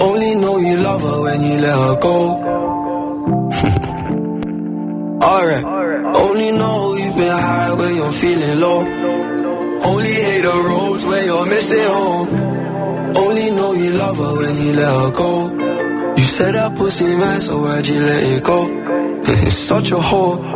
Only know you love her when you let her go. Alright. Only know you've been high when you're feeling low. Only hate the roads where you're missing home. Only know you love her when you let her go. You said that pussy man, so why'd you let it go? it's such a whore.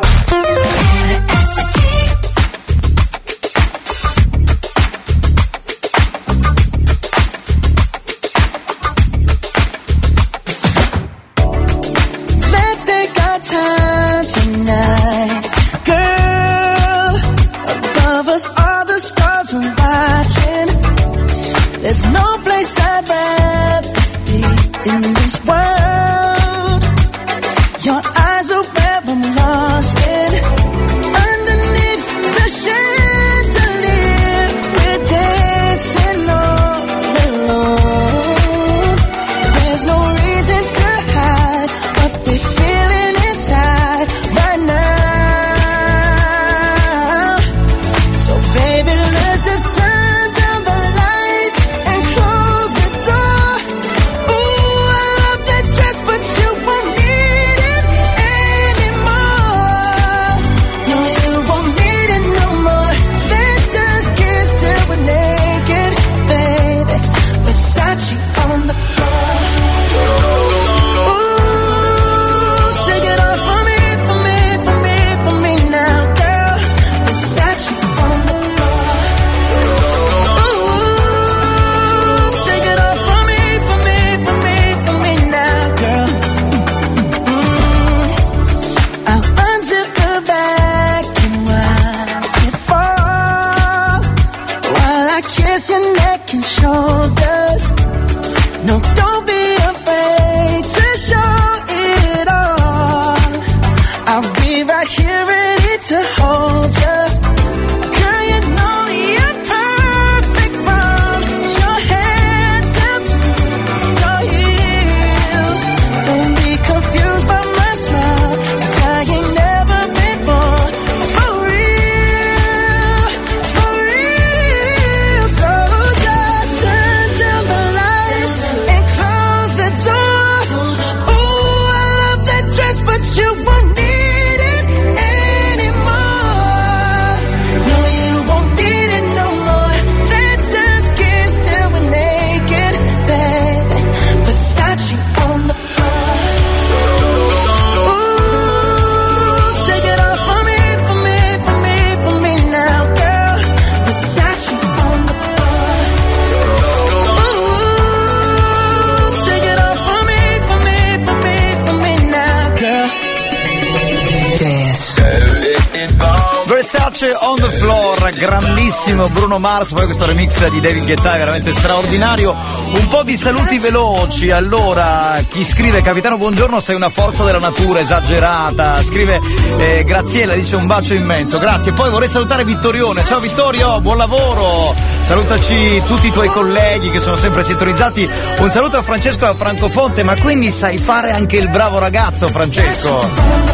Remix di David Guetta è veramente straordinario. Un po' di saluti veloci, allora chi scrive Capitano buongiorno sei una forza della natura esagerata, scrive eh, Graziella, dice un bacio immenso, grazie. Poi vorrei salutare Vittorione, ciao Vittorio, buon lavoro, salutaci tutti i tuoi colleghi che sono sempre sintonizzati, un saluto a Francesco e a Francofonte, ma quindi sai fare anche il bravo ragazzo Francesco?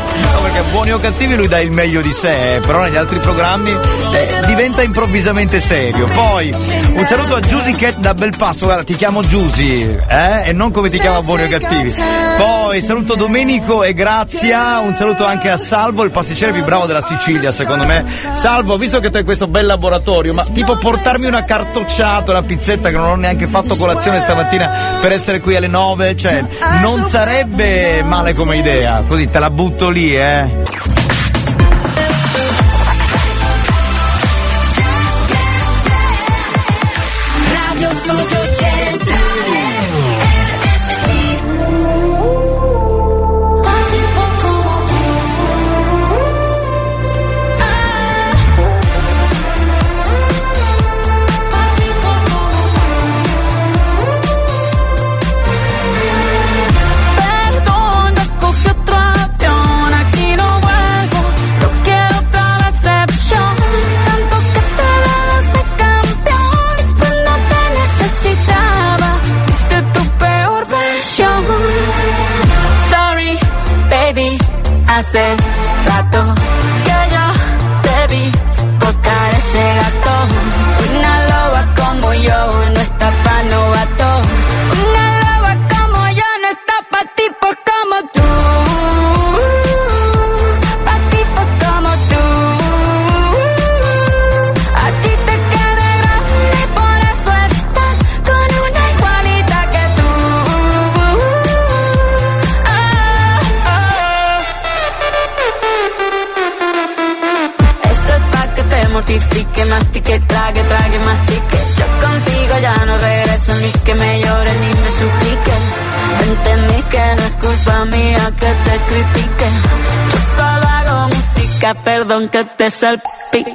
Perché buoni o cattivi lui dà il meglio di sé, eh, però negli altri programmi eh, diventa improvvisamente serio. Poi un saluto a Giusy Cat da Belpasso, guarda ti chiamo Giusy, eh? E non come ti chiama buoni o cattivi. Poi saluto Domenico e Grazia, un saluto anche a Salvo, il pasticcere più bravo della Sicilia secondo me. Salvo, visto che tu hai questo bel laboratorio, ma tipo portarmi una cartocciata, una pizzetta che non ho neanche fatto colazione stamattina per essere qui alle 9, cioè non sarebbe male come idea, così te la butto lì, eh. Radio perdón que te salpique.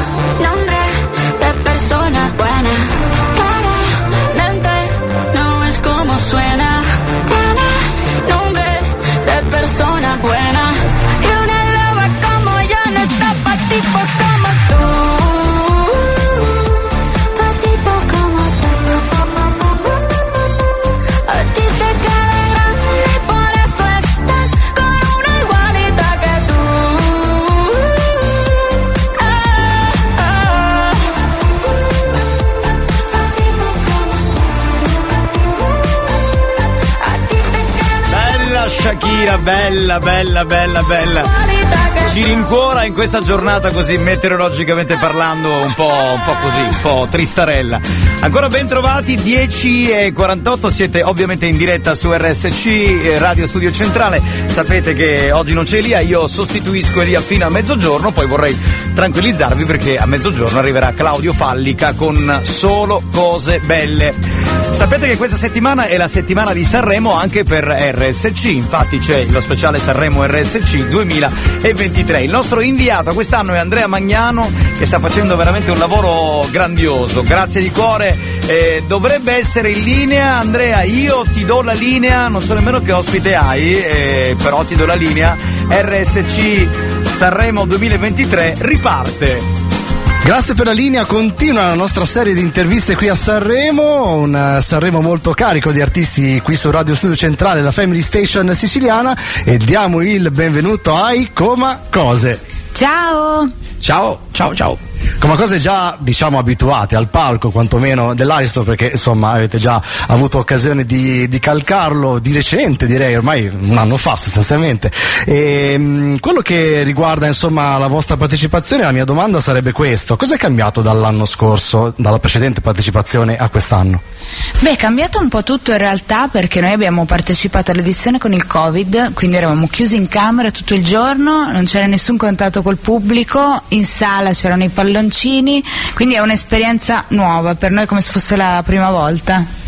Claramente no es como suena. Tiene nombre de persona buena. Shakira, bella, bella, bella, bella. ci rincuora in questa giornata così meteorologicamente parlando un po', un po' così, un po' tristarella. Ancora ben trovati, 10 e 48, siete ovviamente in diretta su RSC, eh, Radio Studio Centrale. Sapete che oggi non c'è Elia, io sostituisco Elia fino a mezzogiorno, poi vorrei tranquillizzarvi perché a mezzogiorno arriverà Claudio Fallica con solo cose belle. Sapete che questa settimana è la settimana di Sanremo anche per RSC, infatti c'è lo speciale Sanremo RSC 2023. Il nostro inviato quest'anno è Andrea Magnano che sta facendo veramente un lavoro grandioso, grazie di cuore, eh, dovrebbe essere in linea. Andrea, io ti do la linea, non so nemmeno che ospite hai, eh, però ti do la linea. RSC Sanremo 2023 riparte. Grazie per la linea, continua la nostra serie di interviste qui a Sanremo, un eh, Sanremo molto carico di artisti qui su Radio Studio Centrale, la Family Station siciliana e diamo il benvenuto ai Coma Cose. Ciao! Ciao, ciao, ciao. Come cose già diciamo abituate al palco quantomeno dell'Aristo perché insomma avete già avuto occasione di, di calcarlo di recente direi ormai un anno fa sostanzialmente e, mh, quello che riguarda insomma la vostra partecipazione la mia domanda sarebbe questo cosa è cambiato dall'anno scorso dalla precedente partecipazione a quest'anno? Beh, è cambiato un po' tutto in realtà perché noi abbiamo partecipato all'edizione con il Covid, quindi eravamo chiusi in camera tutto il giorno, non c'era nessun contatto col pubblico, in sala c'erano i palloncini, quindi è un'esperienza nuova per noi come se fosse la prima volta.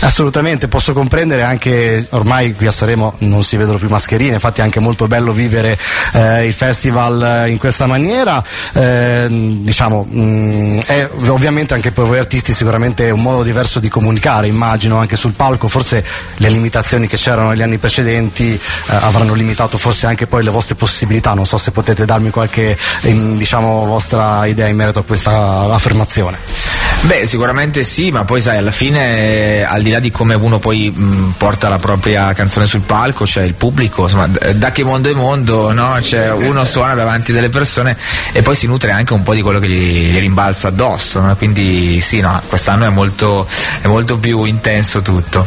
Assolutamente, posso comprendere anche ormai qui a Sanremo non si vedono più mascherine, infatti è anche molto bello vivere eh, il festival in questa maniera. Eh, diciamo, mh, è ovviamente anche per voi artisti sicuramente un modo diverso di comunicare, immagino anche sul palco, forse le limitazioni che c'erano negli anni precedenti eh, avranno limitato forse anche poi le vostre possibilità, non so se potete darmi qualche ehm, diciamo, vostra idea in merito a questa affermazione. Beh, sicuramente sì, ma poi sai, alla fine, al di là di come uno poi mh, porta la propria canzone sul palco, c'è il pubblico, insomma, d- da che mondo è mondo, no? Cioè, uno suona davanti delle persone e poi si nutre anche un po' di quello che gli, gli rimbalza addosso, no? Quindi sì, no, quest'anno è molto, è molto più intenso tutto.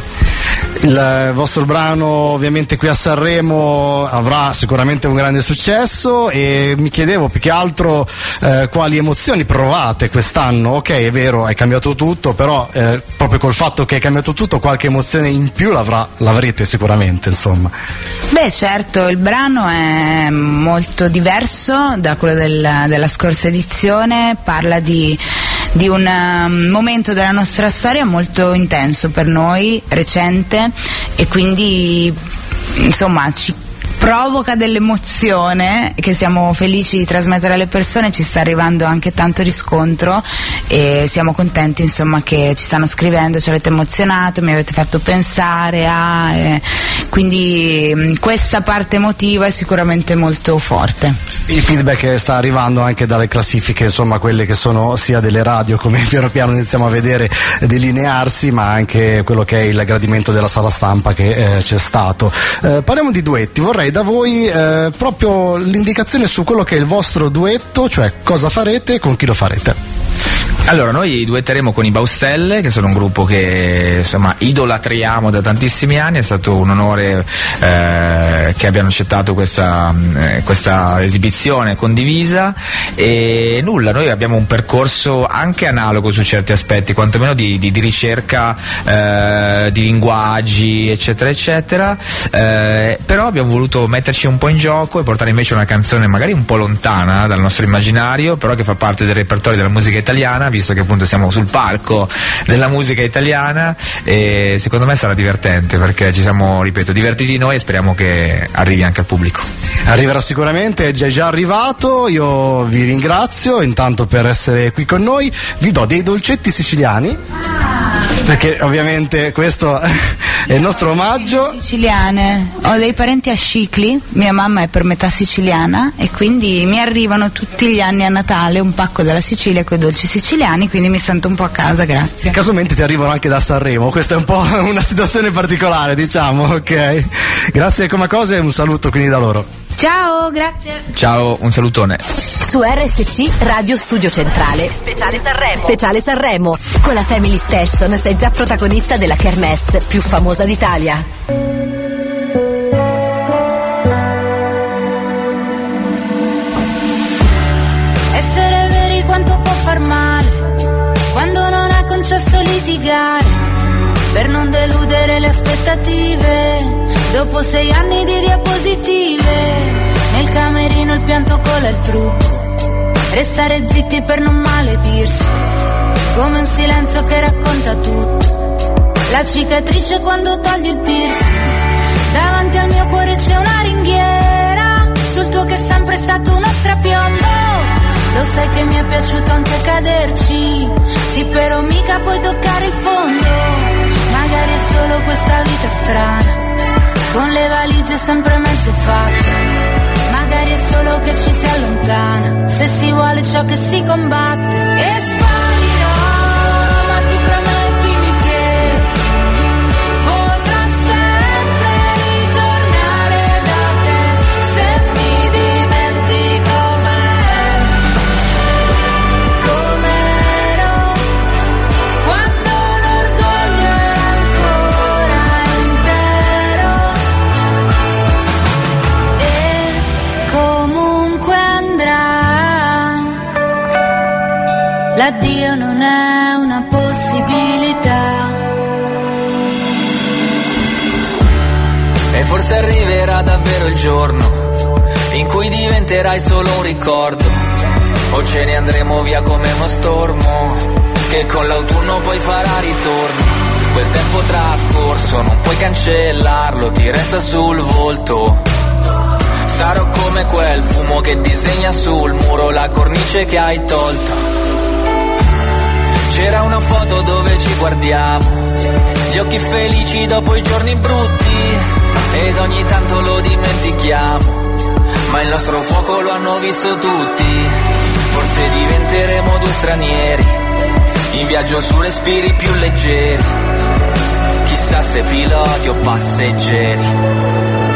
Il vostro brano ovviamente qui a Sanremo avrà sicuramente un grande successo e mi chiedevo più che altro eh, quali emozioni provate quest'anno. Ok, è vero, è cambiato tutto, però eh, proprio col fatto che è cambiato tutto qualche emozione in più l'avrete sicuramente, insomma. Beh, certo, il brano è molto diverso da quello del- della scorsa edizione, parla di, di un um, momento della nostra storia molto intenso per noi, recente, e quindi insomma ci provoca dell'emozione che siamo felici di trasmettere alle persone, ci sta arrivando anche tanto riscontro e siamo contenti insomma che ci stanno scrivendo, ci avete emozionato, mi avete fatto pensare a eh, quindi mh, questa parte emotiva è sicuramente molto forte. Il feedback sta arrivando anche dalle classifiche, insomma, quelle che sono sia delle radio, come piano piano iniziamo a vedere delinearsi, ma anche quello che è il gradimento della sala stampa che eh, c'è stato. Eh, parliamo di duetti, vorrei da voi eh, proprio l'indicazione su quello che è il vostro duetto, cioè cosa farete e con chi lo farete. Allora, noi duetteremo con i Baustelle, che sono un gruppo che insomma idolatriamo da tantissimi anni, è stato un onore eh, che abbiano accettato questa, eh, questa esibizione condivisa. E nulla, noi abbiamo un percorso anche analogo su certi aspetti, quantomeno di, di- di ricerca eh, di linguaggi, eccetera, eccetera, eh, però abbiamo voluto metterci un po' in gioco e portare invece una canzone magari un po' lontana dal nostro immaginario, però che fa parte del repertorio della musica italiana, visto che appunto siamo sul palco della musica italiana e secondo me sarà divertente perché ci siamo, ripeto, divertiti noi e speriamo che arrivi anche al pubblico. Arriverà sicuramente, è già, già arrivato, io vi ringrazio intanto per essere qui con noi, vi do dei dolcetti siciliani, perché ovviamente questo è il nostro omaggio. Siciliane, ho dei parenti a Scicli, mia mamma è per metà siciliana e quindi mi arrivano tutti gli anni a Natale un pacco dalla Sicilia con i dolci siciliani, quindi mi sento un po' a casa, grazie. Casualmente ti arrivano anche da Sanremo, questa è un po' una situazione particolare, diciamo, ok? Grazie come cose e un saluto quindi da loro. Ciao, grazie. Ciao, un salutone. Su RSC Radio Studio Centrale. Speciale Sanremo. Speciale Sanremo. Con la Family Station sei già protagonista della kermesse più famosa d'Italia. Successo litigare per non deludere le aspettative. Dopo sei anni di diapositive, nel camerino il pianto cola il trucco. Restare zitti per non maledirsi, come un silenzio che racconta tutto. La cicatrice quando togli il piercing. Davanti al mio cuore c'è una ringhiera, sul tuo che è sempre stato uno strapiombo. Lo sai che mi è piaciuto anche caderci, sì però mica puoi toccare il fondo. Magari è solo questa vita strana, con le valigie sempre mezze fatte. Magari è solo che ci si allontana, se si vuole ciò che si combatte. Il giorno in cui diventerai solo un ricordo. O ce ne andremo via come uno stormo, che con l'autunno poi farà ritorno. Quel tempo trascorso non puoi cancellarlo, ti resta sul volto. Sarò come quel fumo che disegna sul muro la cornice che hai tolto. C'era una foto dove ci guardiamo, gli occhi felici dopo i giorni brutti, ed ogni tanto lo dimentichiamo. Ma il nostro fuoco lo hanno visto tutti, forse diventeremo due stranieri, in viaggio su respiri più leggeri, chissà se piloti o passeggeri.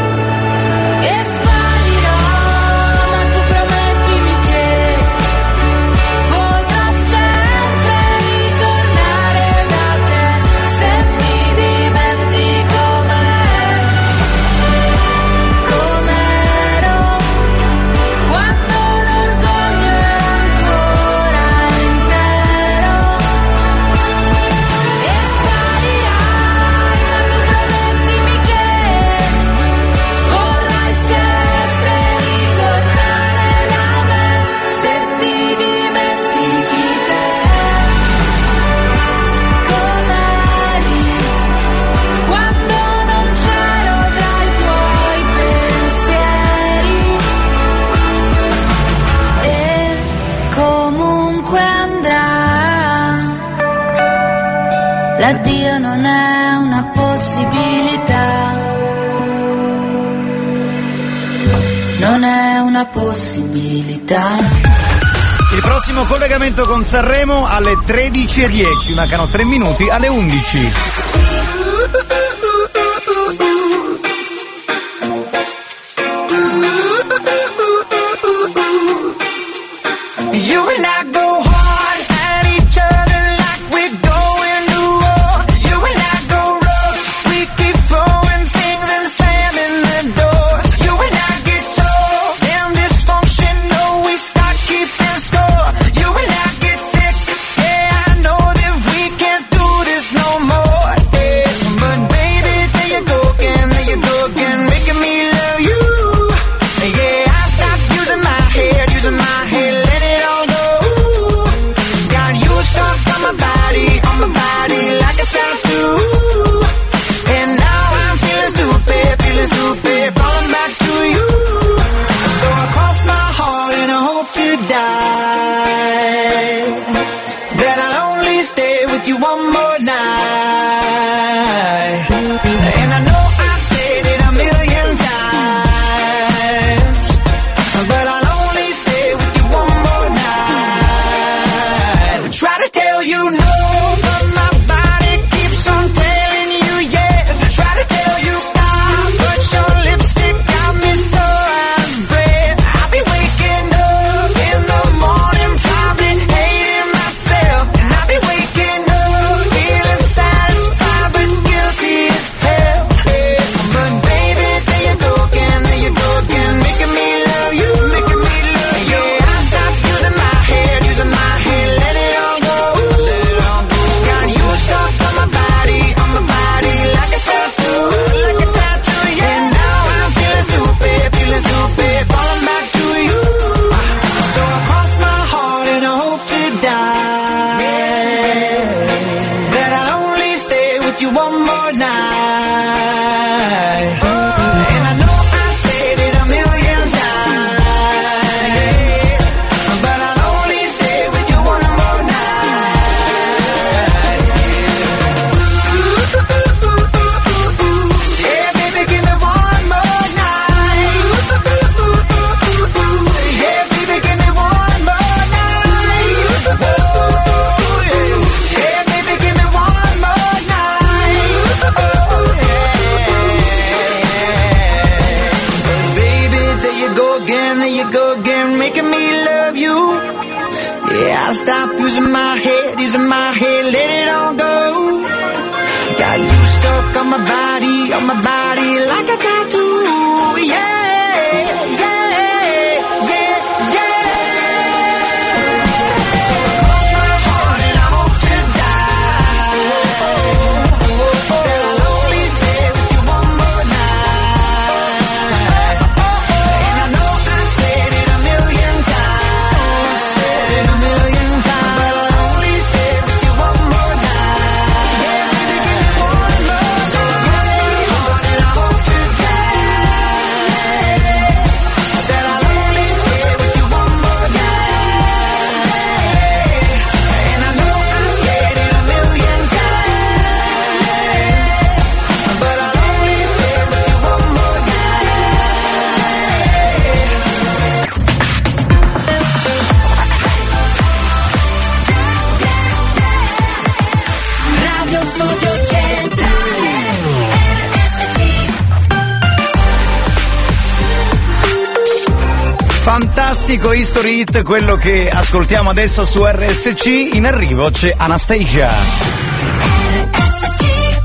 L'addio non è una possibilità non è una possibilità Il prossimo collegamento con Sanremo alle 13.10, mancano 3 minuti alle 11. Super Hit, quello che ascoltiamo adesso su RSC, in arrivo c'è Anastasia.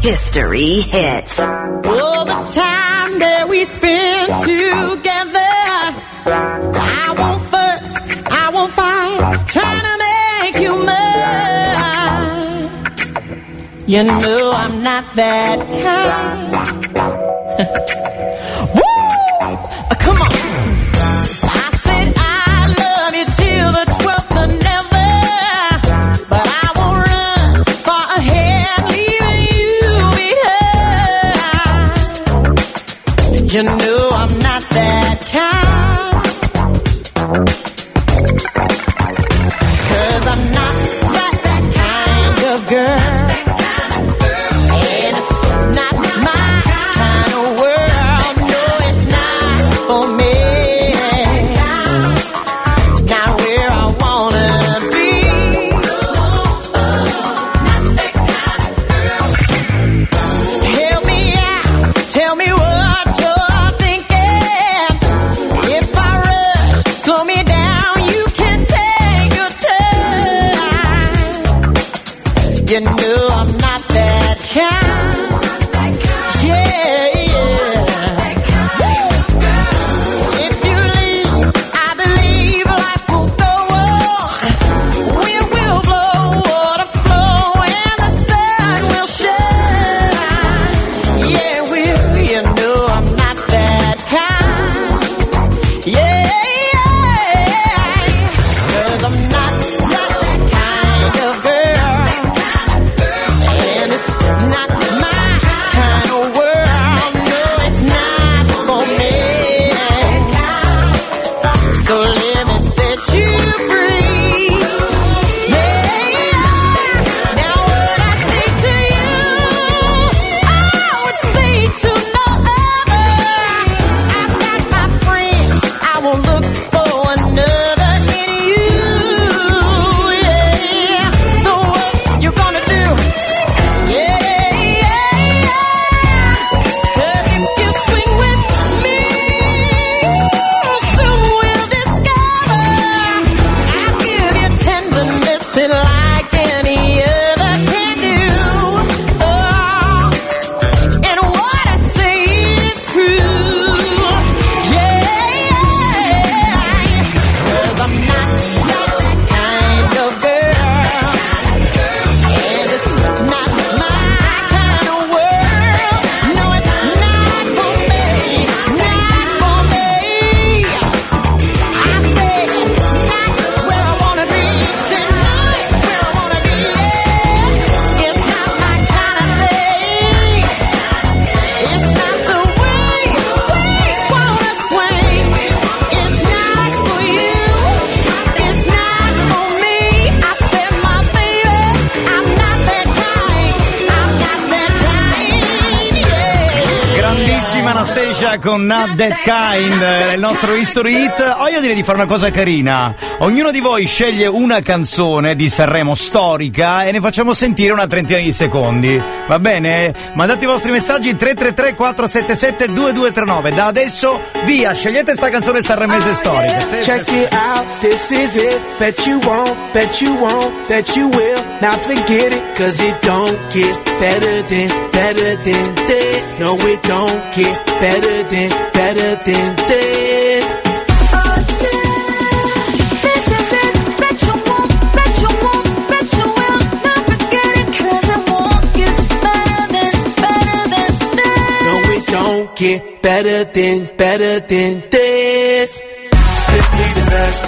History hits. All the time that we spend together, I won't fuss, I won't fight, trying to make you mine. You know I'm not that kind. That Kind, è il nostro History Hit. Oh, io direi di fare una cosa carina. Ognuno di voi sceglie una canzone di Sanremo storica e ne facciamo sentire una trentina di secondi. Va bene? Mandate i vostri messaggi 333 477 2239. Da adesso, via, scegliete sta canzone sanremese storica. Sì, Check sì, sì. it out, this is it. Bet you won't, bet you won't, bet you will. Now forget it, cause it don't get better than, better than this. No, it don't get better than, better than this. Better than better than No, it don't get better than, better than this. Simply the best.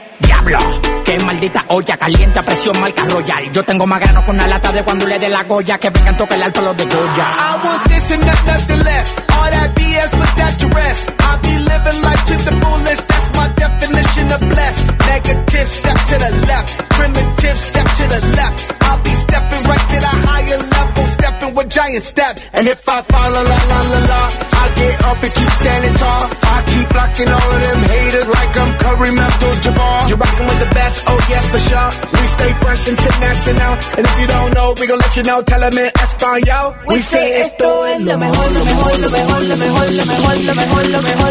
Diablo, qué maldita olla caliente a presión marca royal. Yo tengo más grano con una lata de cuando le dé la goya, que vengan toque el alto los de Goya. I want this and not nothing less. All that BS, put that rest. Be living life to the fullest. That's my definition of blessed. Negative, step to the left. Primitive, step to the left. I'll be stepping right to the higher level, stepping with giant steps. And if I fall, la la la la I get up and keep standing tall. I keep blocking all of them haters like I'm Kareem Abdul-Jabbar. You're rocking with the best, oh yes for sure. We stay fresh international, and if you don't know, we gon' let you know. Tell 'em in Espanol. We say esto es lo mejor, lo mejor, lo mejor, lo mejor, lo mejor, lo mejor, lo mejor,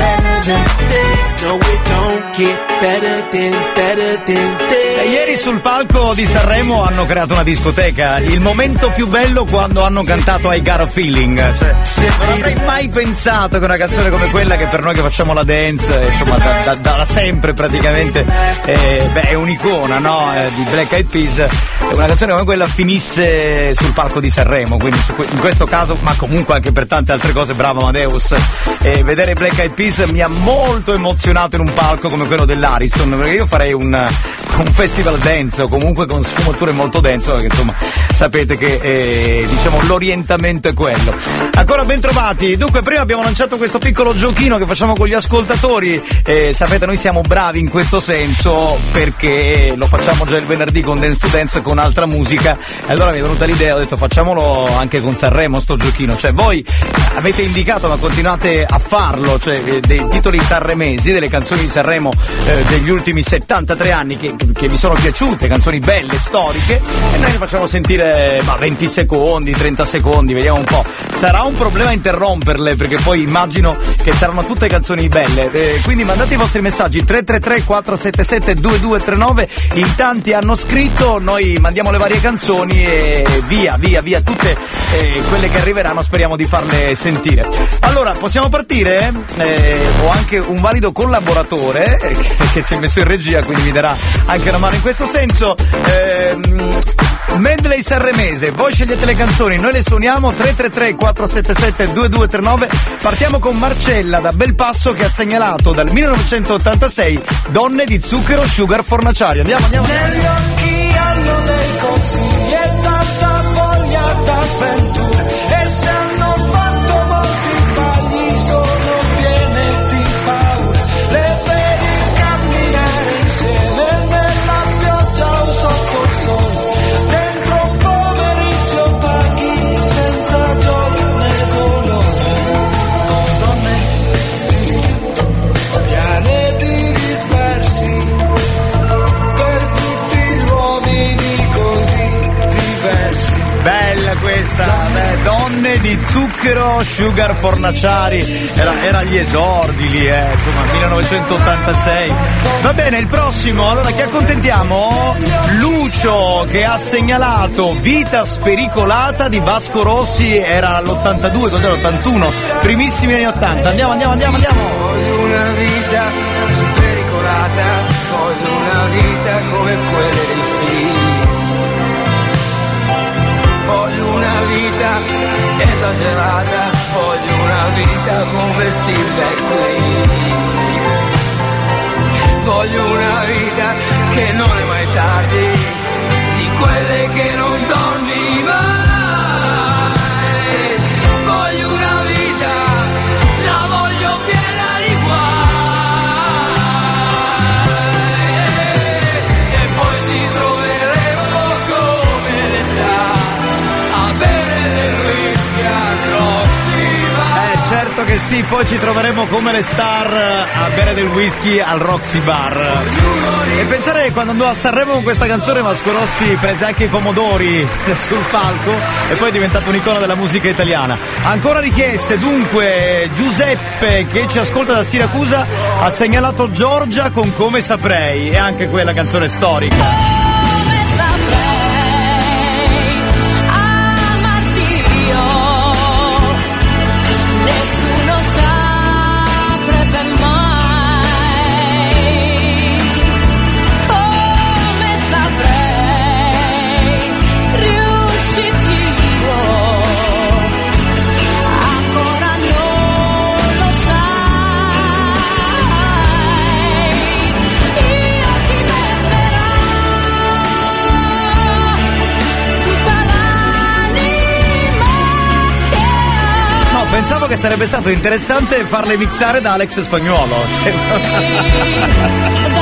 better than this. No, it don't get better than, better than this. E ieri sul palco di Sanremo hanno creato una discoteca. Il momento più bello quando hanno cantato I Got a Feeling. Cioè, non avrei mai pensato che una canzone come quella, che per noi che facciamo la dance, eh, insomma, da, da- da sempre praticamente, eh, beh, è un'icona, no? Eh, di Black Eyed Peas. Una canzone come quella finisse sul palco di Sanremo, quindi in questo caso, ma comunque anche per tante altre cose, bravo Amadeus. E vedere Black Eyed Peas mi ha molto emozionato in un palco come quello dell'Ariston, perché io farei un, un festival dance o comunque con sfumature molto dance, perché insomma sapete che eh, diciamo l'orientamento è quello. Ancora ben trovati, dunque prima abbiamo lanciato questo piccolo giochino che facciamo con gli ascoltatori, eh, sapete noi siamo bravi in questo senso perché lo facciamo già il venerdì con Dance to Dance con altra musica. Allora mi è venuta l'idea, ho detto facciamolo anche con Sanremo sto giochino. Cioè voi avete indicato ma continuate a farlo, cioè dei titoli sanremesi, delle canzoni di Sanremo eh, degli ultimi 73 anni che, che vi sono piaciute, canzoni belle, storiche, e noi ne facciamo sentire ma 20 secondi, 30 secondi, vediamo un po'. Sarà un problema interromperle perché poi immagino che saranno tutte canzoni belle. Eh, quindi mandate i vostri messaggi 333 477 2239. In tanti hanno scritto, noi mandiamo le varie canzoni e via, via, via, tutte eh, quelle che arriveranno speriamo di farle sentire. Allora, possiamo partire? Eh, ho anche un valido collaboratore eh, che, che si è messo in regia, quindi mi darà anche una mano in questo senso. Ehm, Medley Sanremese, voi scegliete le canzoni, noi le suoniamo 333 477 2239. Partiamo con Marcella da Belpasso che ha segnalato dal 1986 Donne di zucchero sugar fornaciari. Andiamo, andiamo. Negli di zucchero, sugar fornaciari, era, era agli esordi lì, eh, insomma, 1986. Va bene, il prossimo, allora chi accontentiamo? Lucio che ha segnalato Vita spericolata di Vasco Rossi, era l'82, cos'era l'81, primissimi anni 80. Andiamo, andiamo, andiamo, andiamo. Voglio una vita spericolata, voglio una vita come esagerata, voglio una vita con vestiti qui. Voglio una vita poi ci troveremo come le star a bere del whisky al Roxy Bar. E pensare che quando andò a Sanremo con questa canzone Vasco Rossi prese anche i pomodori sul palco e poi è diventato un'icona della musica italiana. Ancora richieste, dunque Giuseppe che ci ascolta da Siracusa ha segnalato Giorgia con Come saprei e anche quella canzone storica. Che sarebbe stato interessante farle mixare da Alex Spagnuolo.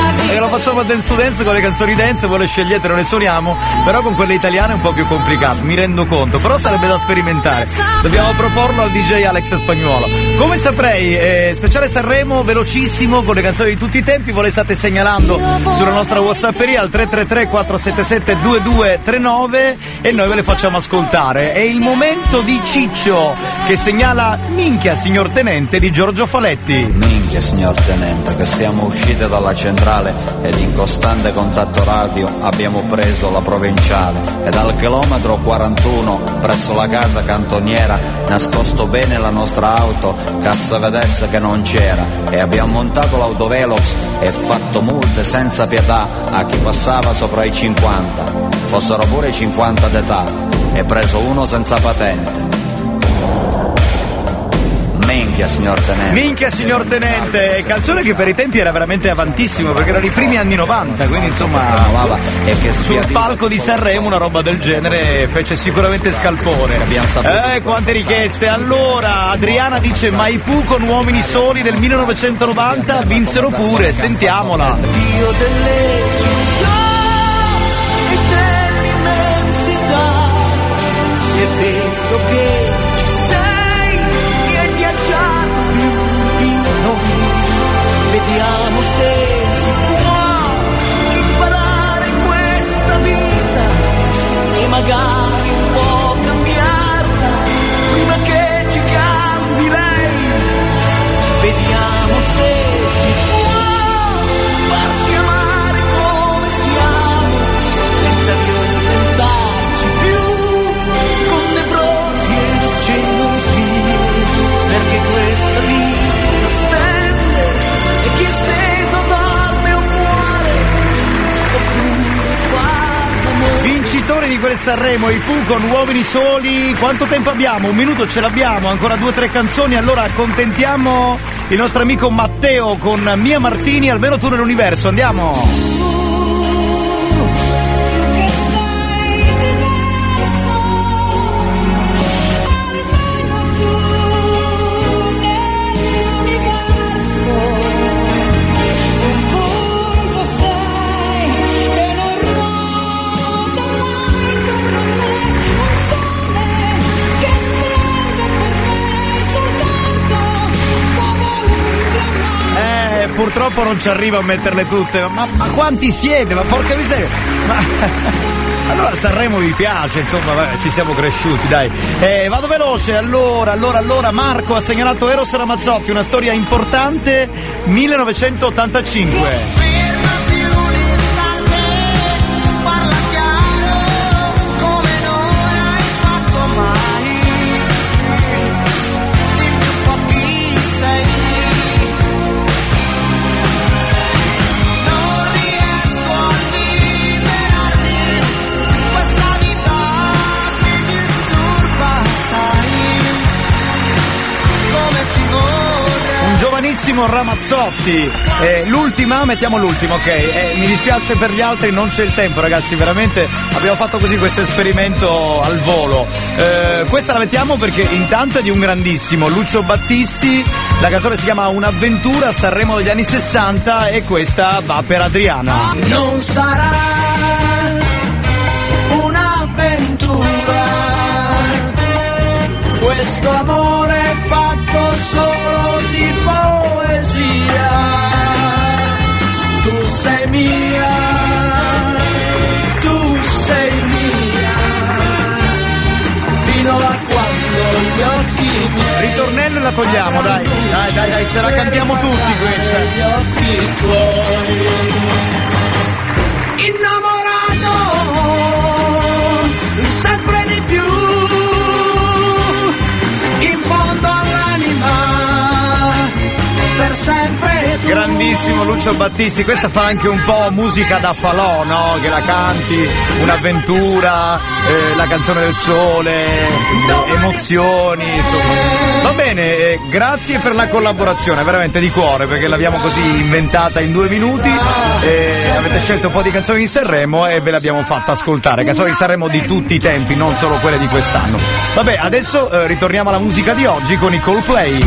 Facciamo a to Dance con le canzoni dance, voi le scegliete, non le suoniamo, però con quelle italiane è un po' più complicato, mi rendo conto, però sarebbe da sperimentare. Dobbiamo proporlo al DJ Alex Spagnuolo. Come saprei, eh, speciale Sanremo, velocissimo, con le canzoni di tutti i tempi, voi le state segnalando sulla nostra Whatsapperia al 333 477 2239 e noi ve le facciamo ascoltare. È il momento di Ciccio che segnala Minchia signor tenente di Giorgio Faletti. Minchia signor tenente che siamo usciti dalla centrale ed in costante contatto radio abbiamo preso la provinciale. Ed al chilometro 41 presso la casa cantoniera nascosto bene la nostra auto cassa vedesse che non c'era. E abbiamo montato l'autovelox e fatto multe senza pietà a chi passava sopra i 50 fossero pure i 50 d'età. E preso uno senza patente Minchia signor Tenente. Minchia signor Tenente, canzone che per i tempi era veramente avantissimo perché erano i primi anni 90, quindi insomma sul palco di Sanremo una roba del genere fece sicuramente scalpore. Eh, quante richieste. Allora, Adriana dice Maipù con Uomini Soli del 1990 vinsero pure, sentiamola. Dio delle città e dell'immensità, se vedo che e l'amore. Vincitori di quel Sanremo, i Pooh con Uomini Soli. Quanto tempo abbiamo? Un minuto ce l'abbiamo, ancora due o tre canzoni. Allora accontentiamo il nostro amico Matteo con Mia Martini, almeno tu nell'universo. Andiamo! Purtroppo non ci arrivo a metterle tutte. Ma, ma quanti siete? Ma porca miseria! Ma... Allora Sanremo vi piace, insomma, vabbè, ci siamo cresciuti, dai. Eh, vado veloce, allora, allora, allora, Marco ha segnalato Eros Ramazzotti, una storia importante, 1985. Giovanissimo Ramazzotti, eh, l'ultima, mettiamo l'ultima, ok? Eh, mi dispiace per gli altri, non c'è il tempo ragazzi, veramente abbiamo fatto così questo esperimento al volo. Eh, questa la mettiamo perché intanto è di un grandissimo Lucio Battisti, la canzone si chiama Un'avventura Sanremo degli anni 60 e questa va per Adriana. Non sarà un'avventura, questo amore è fatto solo sei mia, tu sei mia, fino a quando gli occhi miei. Ritornello e la togliamo, dai, dai, dai, dai, ce la cantiamo tutti questa. Gli occhi tuoi. Innamorato sempre di più, in fondo all'anima, per sempre tu. Grandissimo Lucio Battisti, questa fa anche un po' musica da falò, no? Che la canti, un'avventura, eh, la canzone del sole, emozioni, insomma. Va bene, eh, grazie per la collaborazione, veramente di cuore, perché l'abbiamo così inventata in due minuti. eh, avete scelto un po' di canzoni di Sanremo e ve le abbiamo fatte ascoltare. Canzoni di Sanremo di tutti i tempi, non solo quelle di quest'anno. Vabbè, adesso eh, ritorniamo alla musica di oggi con i Coldplay.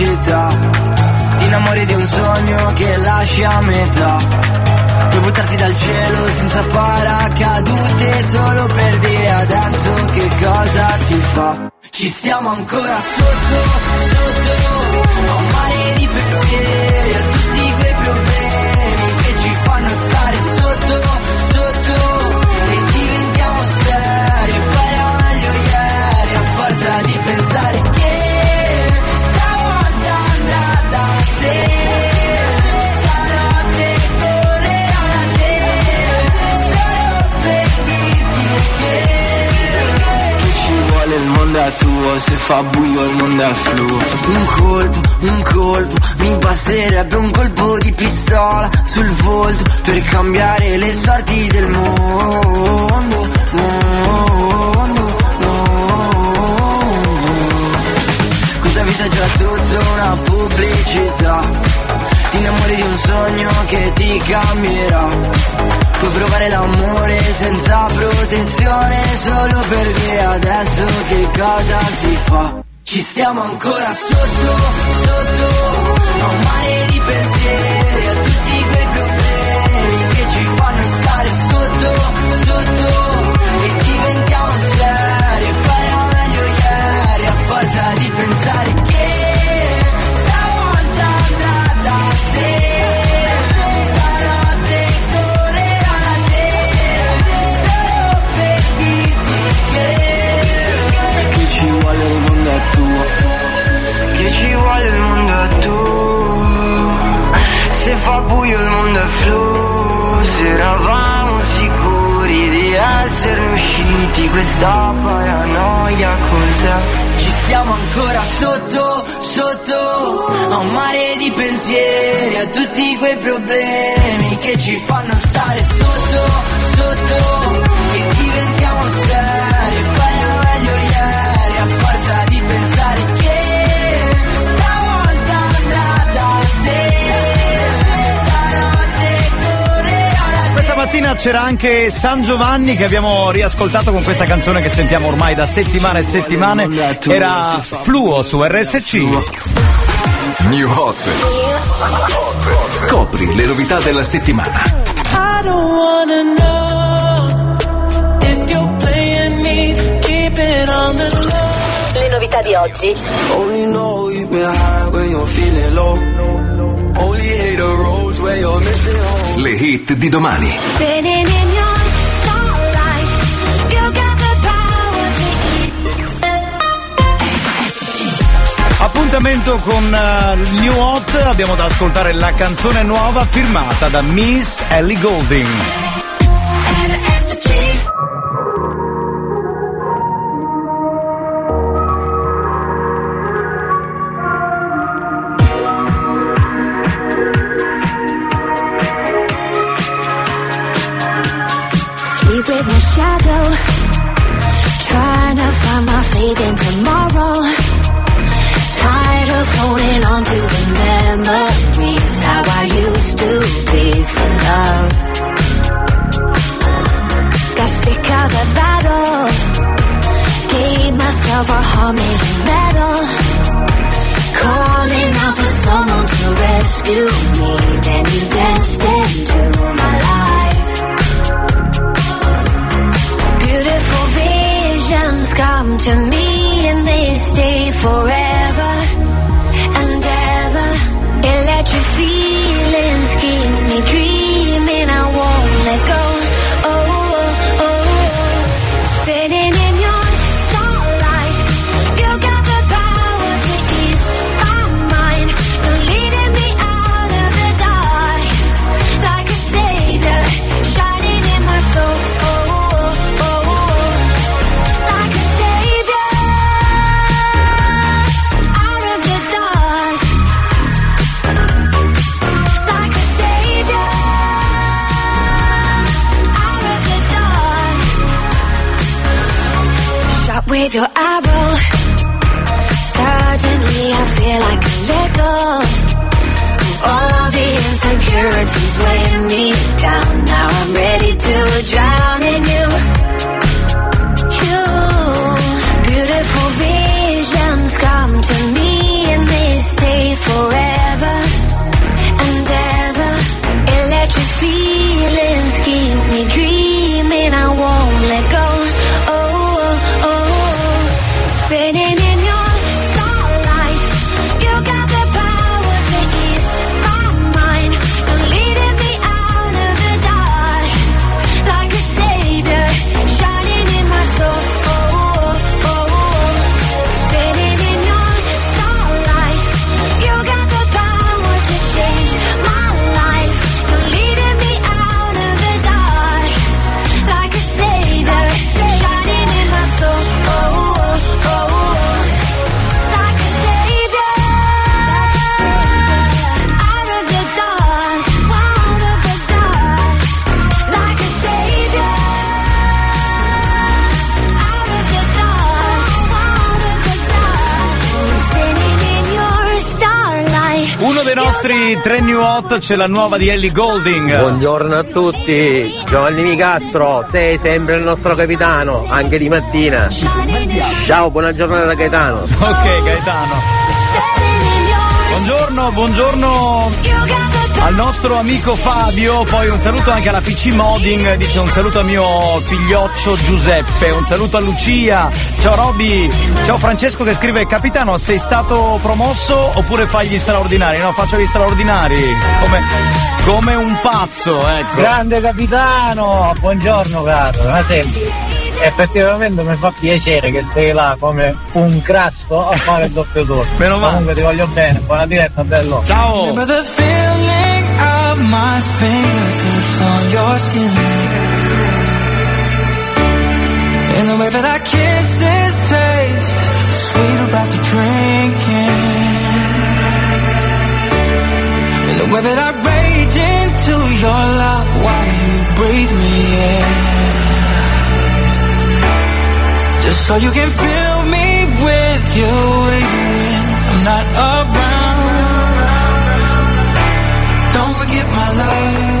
Pubblicità. Ti innamori di un sogno che lasci a metà. Puoi buttarti dal cielo senza paracadute solo per dire adesso che cosa si fa. Ci siamo ancora sotto, sotto, a un mare di pensieri, tuo, se fa buio il mondo è fluo. Un colpo, un colpo, mi basterebbe un colpo di pistola sul volto per cambiare le sorti del mondo. Mondo, mondo. Questa vita è già tutta una pubblicità. Ti innamori di un sogno che ti cambierà. Puoi provare l'amore senza protezione solo per dire adesso che cosa si fa. Ci siamo ancora sotto, sotto, a un mare di pensieri, a tutti quei problemi che ci fanno stare sotto, sotto, e diventiamo seri, e era meglio ieri, a forza di pensare che ci vuole il mondo è tuo. Se fa buio il mondo è flu, se eravamo sicuri di esserne usciti, questa paranoia cos'è? Ci siamo ancora sotto, sotto, a un mare di pensieri, a tutti quei problemi che ci fanno stare sotto, sotto, e diventiamo mattina c'era anche San Giovanni che abbiamo riascoltato con questa canzone che sentiamo ormai da settimane e settimane. Era Fluo su RSC. New Hot. Scopri le novità della settimana. I don't wanna know if you're playing me, keep it on the low. Le novità di oggi. Only know you've been high when you're feeling low. Le hit di domani. Appuntamento con eh, New Hot, abbiamo da ascoltare la canzone nuova firmata da Miss Ellie Golding. Hot c'è la nuova di Ellie Golding. Buongiorno a tutti, Giovanni Nicastro, sei sempre il nostro capitano, anche di mattina. Ciao, buona giornata da Gaetano. Ok, Gaetano. Buongiorno, buongiorno al nostro amico Fabio, poi un saluto anche alla PC Modding, dice un saluto a mio figlioccio Giuseppe, un saluto a Lucia, ciao Roby, ciao Francesco che scrive Capitano sei stato promosso oppure fai gli straordinari? No, faccio gli straordinari, come, come un pazzo, ecco. Grande capitano, buongiorno caro, ma senti, effettivamente mi fa piacere che sei là come un crasco a fare il doppio turno. Meno male. Comunque ti voglio bene, buona diretta, bello. Ciao. My fingertips on your skin. And the way that our kisses taste sweeter after drinking. And the way that I rage into your love while you breathe me in. Just so you can fill me with you when I'm not around. Don't forget my love.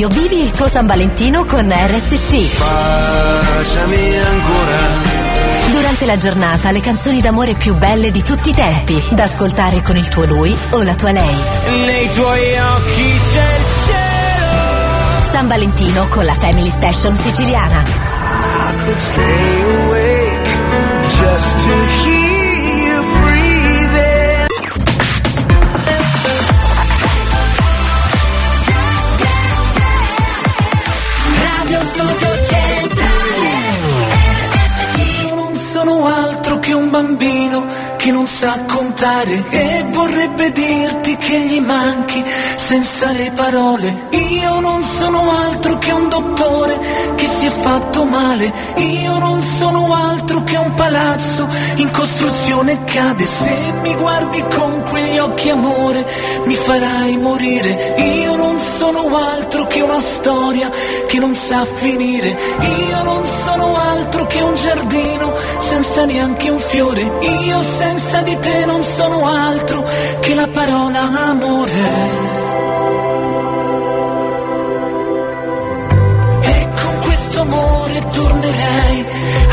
Febbraio vivi il tuo San Valentino con RSC. Baciami ancora. Durante la giornata le canzoni d'amore più belle di tutti i tempi, da ascoltare con il tuo lui o la tua lei. Nei tuoi occhi c'è il cielo. San Valentino con la Family Station siciliana. I could stay awake just to hear Studio Centrale Io non sono altro che un bambino che non sa contare e vorrebbe dirti che gli manchi senza le parole. Io non sono altro che un dottore che si è fatto male. Io non sono altro che un palazzo in costruzione cade. Se mi guardi con quegli occhi amore mi farai morire. Io non sono altro che una storia che non sa finire. Io non sono altro che un giardino senza neanche un fiore. Io senza di te non sono altro che la parola amore. Tornerei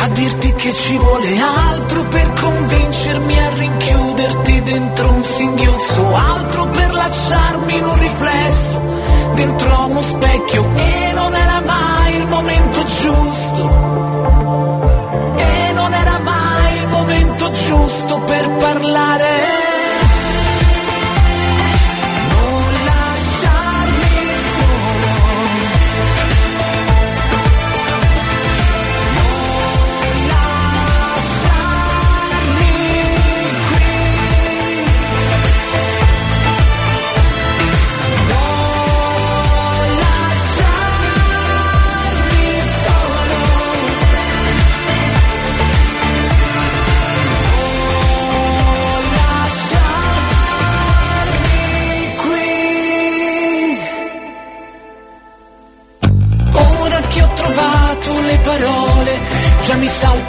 a dirti che ci vuole altro per convincermi a rinchiuderti dentro un singhiozzo, altro per lasciarmi in un riflesso dentro uno specchio e non era mai il momento giusto. E non era mai il momento giusto per parlare.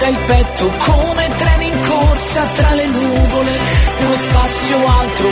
Il petto come treni in corsa tra le nuvole, uno spazio altro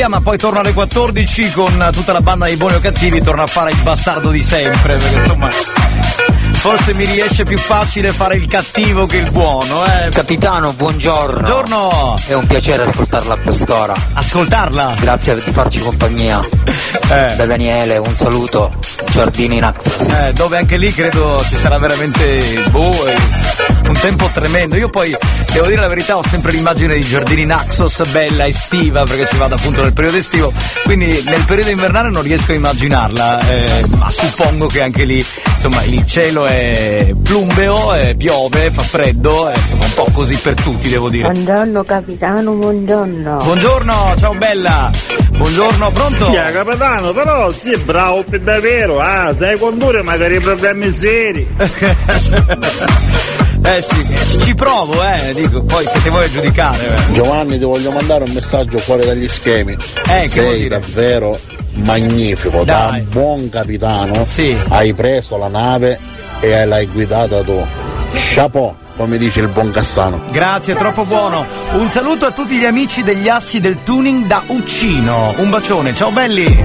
via, ma poi torno alle 14 con tutta la banda dei buoni o cattivi, torno a fare il bastardo di sempre, perché insomma forse mi riesce più facile fare il cattivo che il buono, eh. Capitano, buongiorno. Buongiorno. È un piacere ascoltarla a quest'ora. Ascoltarla? Grazie di farci compagnia. Eh. Da Daniele, un saluto. Giardini Naxos. Eh, dove anche lì credo ci sarà veramente boh, eh, un tempo tremendo. Io poi devo dire la verità, ho sempre l'immagine di giardini Naxos bella estiva, perché ci vado appunto nel periodo estivo, quindi nel periodo invernale non riesco a immaginarla, eh, ma suppongo che anche lì insomma il cielo è plumbeo, eh, piove, fa freddo, eh, insomma un po' così per tutti devo dire. Buongiorno capitano, buongiorno. Buongiorno, ciao bella! Buongiorno, pronto? Yeah, capitano, però sì, bravo per davvero, ah, sai condurre magari i problemi seri. Eh sì, ci provo, eh, dico, poi siete voi a giudicare. eh. Giovanni ti voglio mandare un messaggio fuori dagli schemi. Eh, Sei davvero magnifico, da Dai. buon capitano hai preso la nave e l'hai guidata tu. Chapeau, come dice il buon Cassano. Grazie, troppo buono. Un saluto a tutti gli amici degli assi del tuning da Uccino. Un bacione, ciao belli.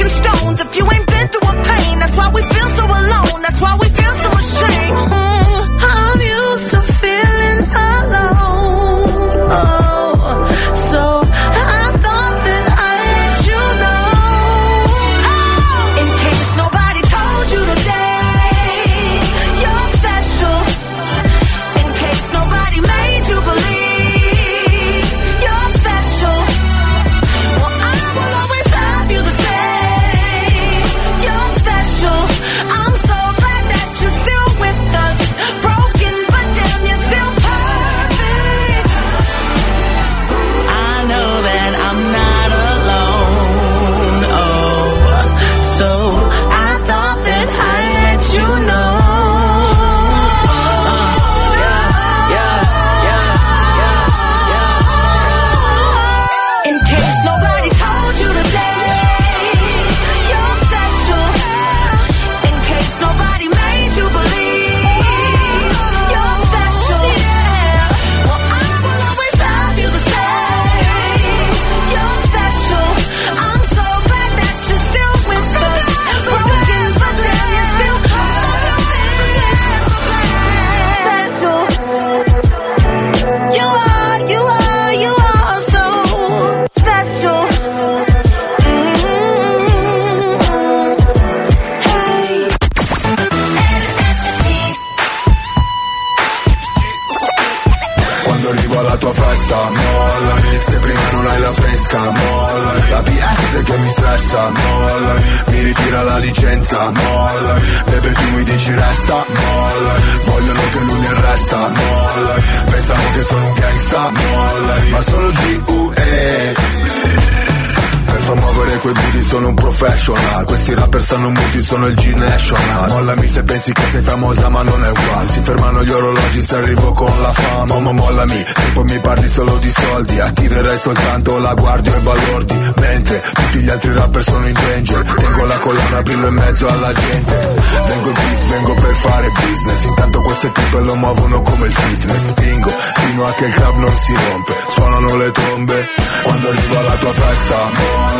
you throw fucking stones. If you ain't hai la fresca, mollami La PS che mi stressa, mollami Mi ritira la licenza, mollami Bebe tu mi dici resta, mollami Vogliono che lui mi arresta, mollami Pensano che sono un gangsta, mollami Ma sono G.U.E far muovere quei booty sono un professional. Questi rapper stanno muti, sono il G-National. Mollami se pensi che sei famosa ma non è uguale. Si fermano gli orologi se arrivo con la fama. Momo mollami, poi mi parli solo di soldi. Attirerei soltanto la guardia e balordi. Mentre tutti gli altri rapper sono in danger. Tengo la colonna, brillo in mezzo alla gente. Vengo peace, vengo per fare business. Intanto queste tipe lo muovono come il fitness. Spingo fino a che il club non si rompe. Suonano le trombe quando arrivo alla tua festa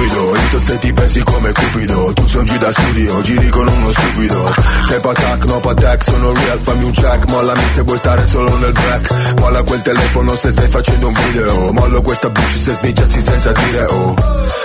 Ruvido, io ste ti pensi come cupido. Tu sei un G da studio, giri con uno stupido. Sei patac, no patac, sono real, fammi un check. Mollami se vuoi stare solo nel back. Molla quel telefono se stai facendo un video. Mollo questa bitch se snitchassi senza dire oh.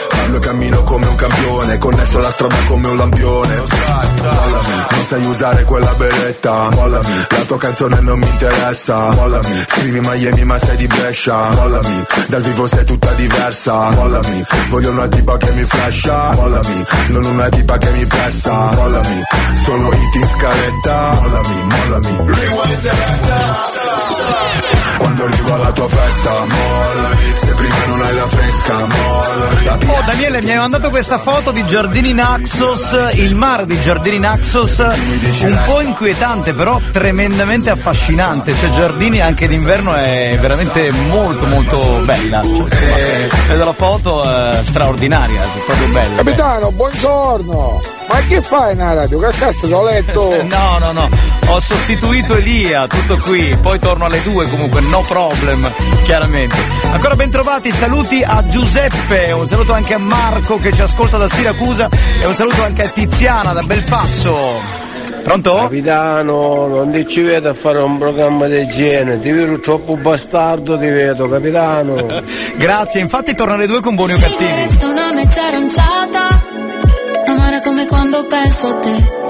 Parlo e cammino come un campione Connesso alla strada come un lampione. Mollami, non sai usare quella beretta. Mollami, la tua canzone non mi interessa. Mollami, scrivi Miami ma sei di Brescia. Mollami, dal vivo sei tutta diversa. Mollami, voglio una tipa che mi flasha Mollami, non una tipa che mi pressa Mollami, solo hit in scaletta Mollami, mollami. Rewind selecta Quando arrivo alla tua festa, molla. Se prima non hai la fresca, molla. La Oh Daniele mi hai mandato questa foto di Giardini Naxos, il mare di Giardini Naxos, un po' inquietante però tremendamente affascinante, cioè Giardini anche d'inverno è veramente molto molto bella, cioè, eh, vedo la foto eh, straordinaria, proprio bella. Capitano, buongiorno! Ma che fai nella radio? Che cazzo l'ho letto? No, no, no, ho sostituito Elia, tutto qui, poi torno alle due comunque, no problem, chiaramente. Ancora ben trovati, saluti a Giuseppe, un saluto anche a Marco che ci ascolta da Siracusa e un saluto anche a Tiziana da Belpasso. Pronto? Capitano, non ti ci vedo a fare un programma del genere, ti vedo troppo bastardo, ti vedo, capitano. Grazie, infatti torno alle due con buoni o Mi cattivi. resta una mezza aranciata Amare come quando penso a te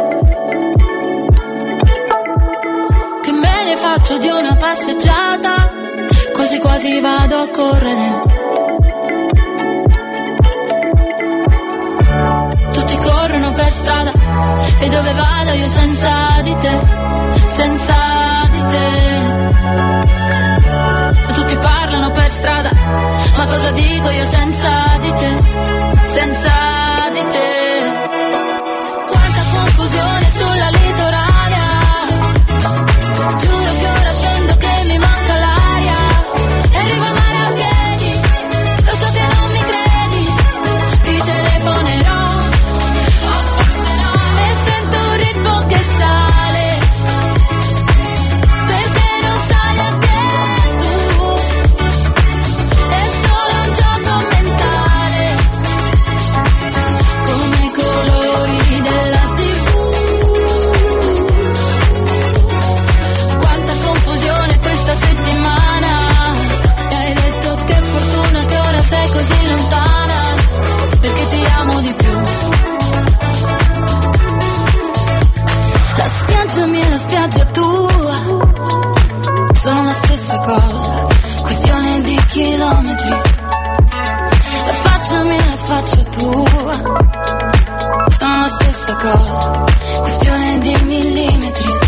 faccio di una passeggiata Quasi quasi vado a correre. Tutti corrono per strada E dove vado io senza di te Senza di te. Tutti parlano per strada, ma cosa dico io senza di te, senza di tua sono la stessa cosa, questione di millimetri.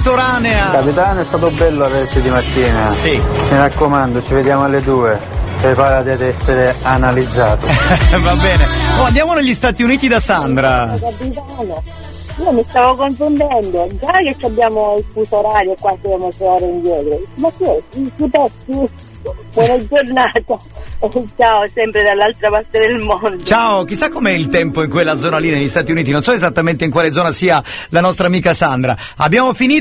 Litoranea. Capitano è stato bello averci di mattina. Sì. Mi raccomando, ci vediamo alle due. Preparati ad essere analizzato. Va bene. Oh, andiamo negli Stati Uniti da Sandra. Capitano, io mi stavo confondendo, già che abbiamo il fuso orario qua siamo sei ore indietro. Ma che il futuro buona giornata. Ciao, sempre dall'altra parte del mondo. Ciao, chissà com'è il tempo in quella zona lì negli Stati Uniti, non so esattamente in quale zona sia la nostra amica Sandra. Abbiamo finito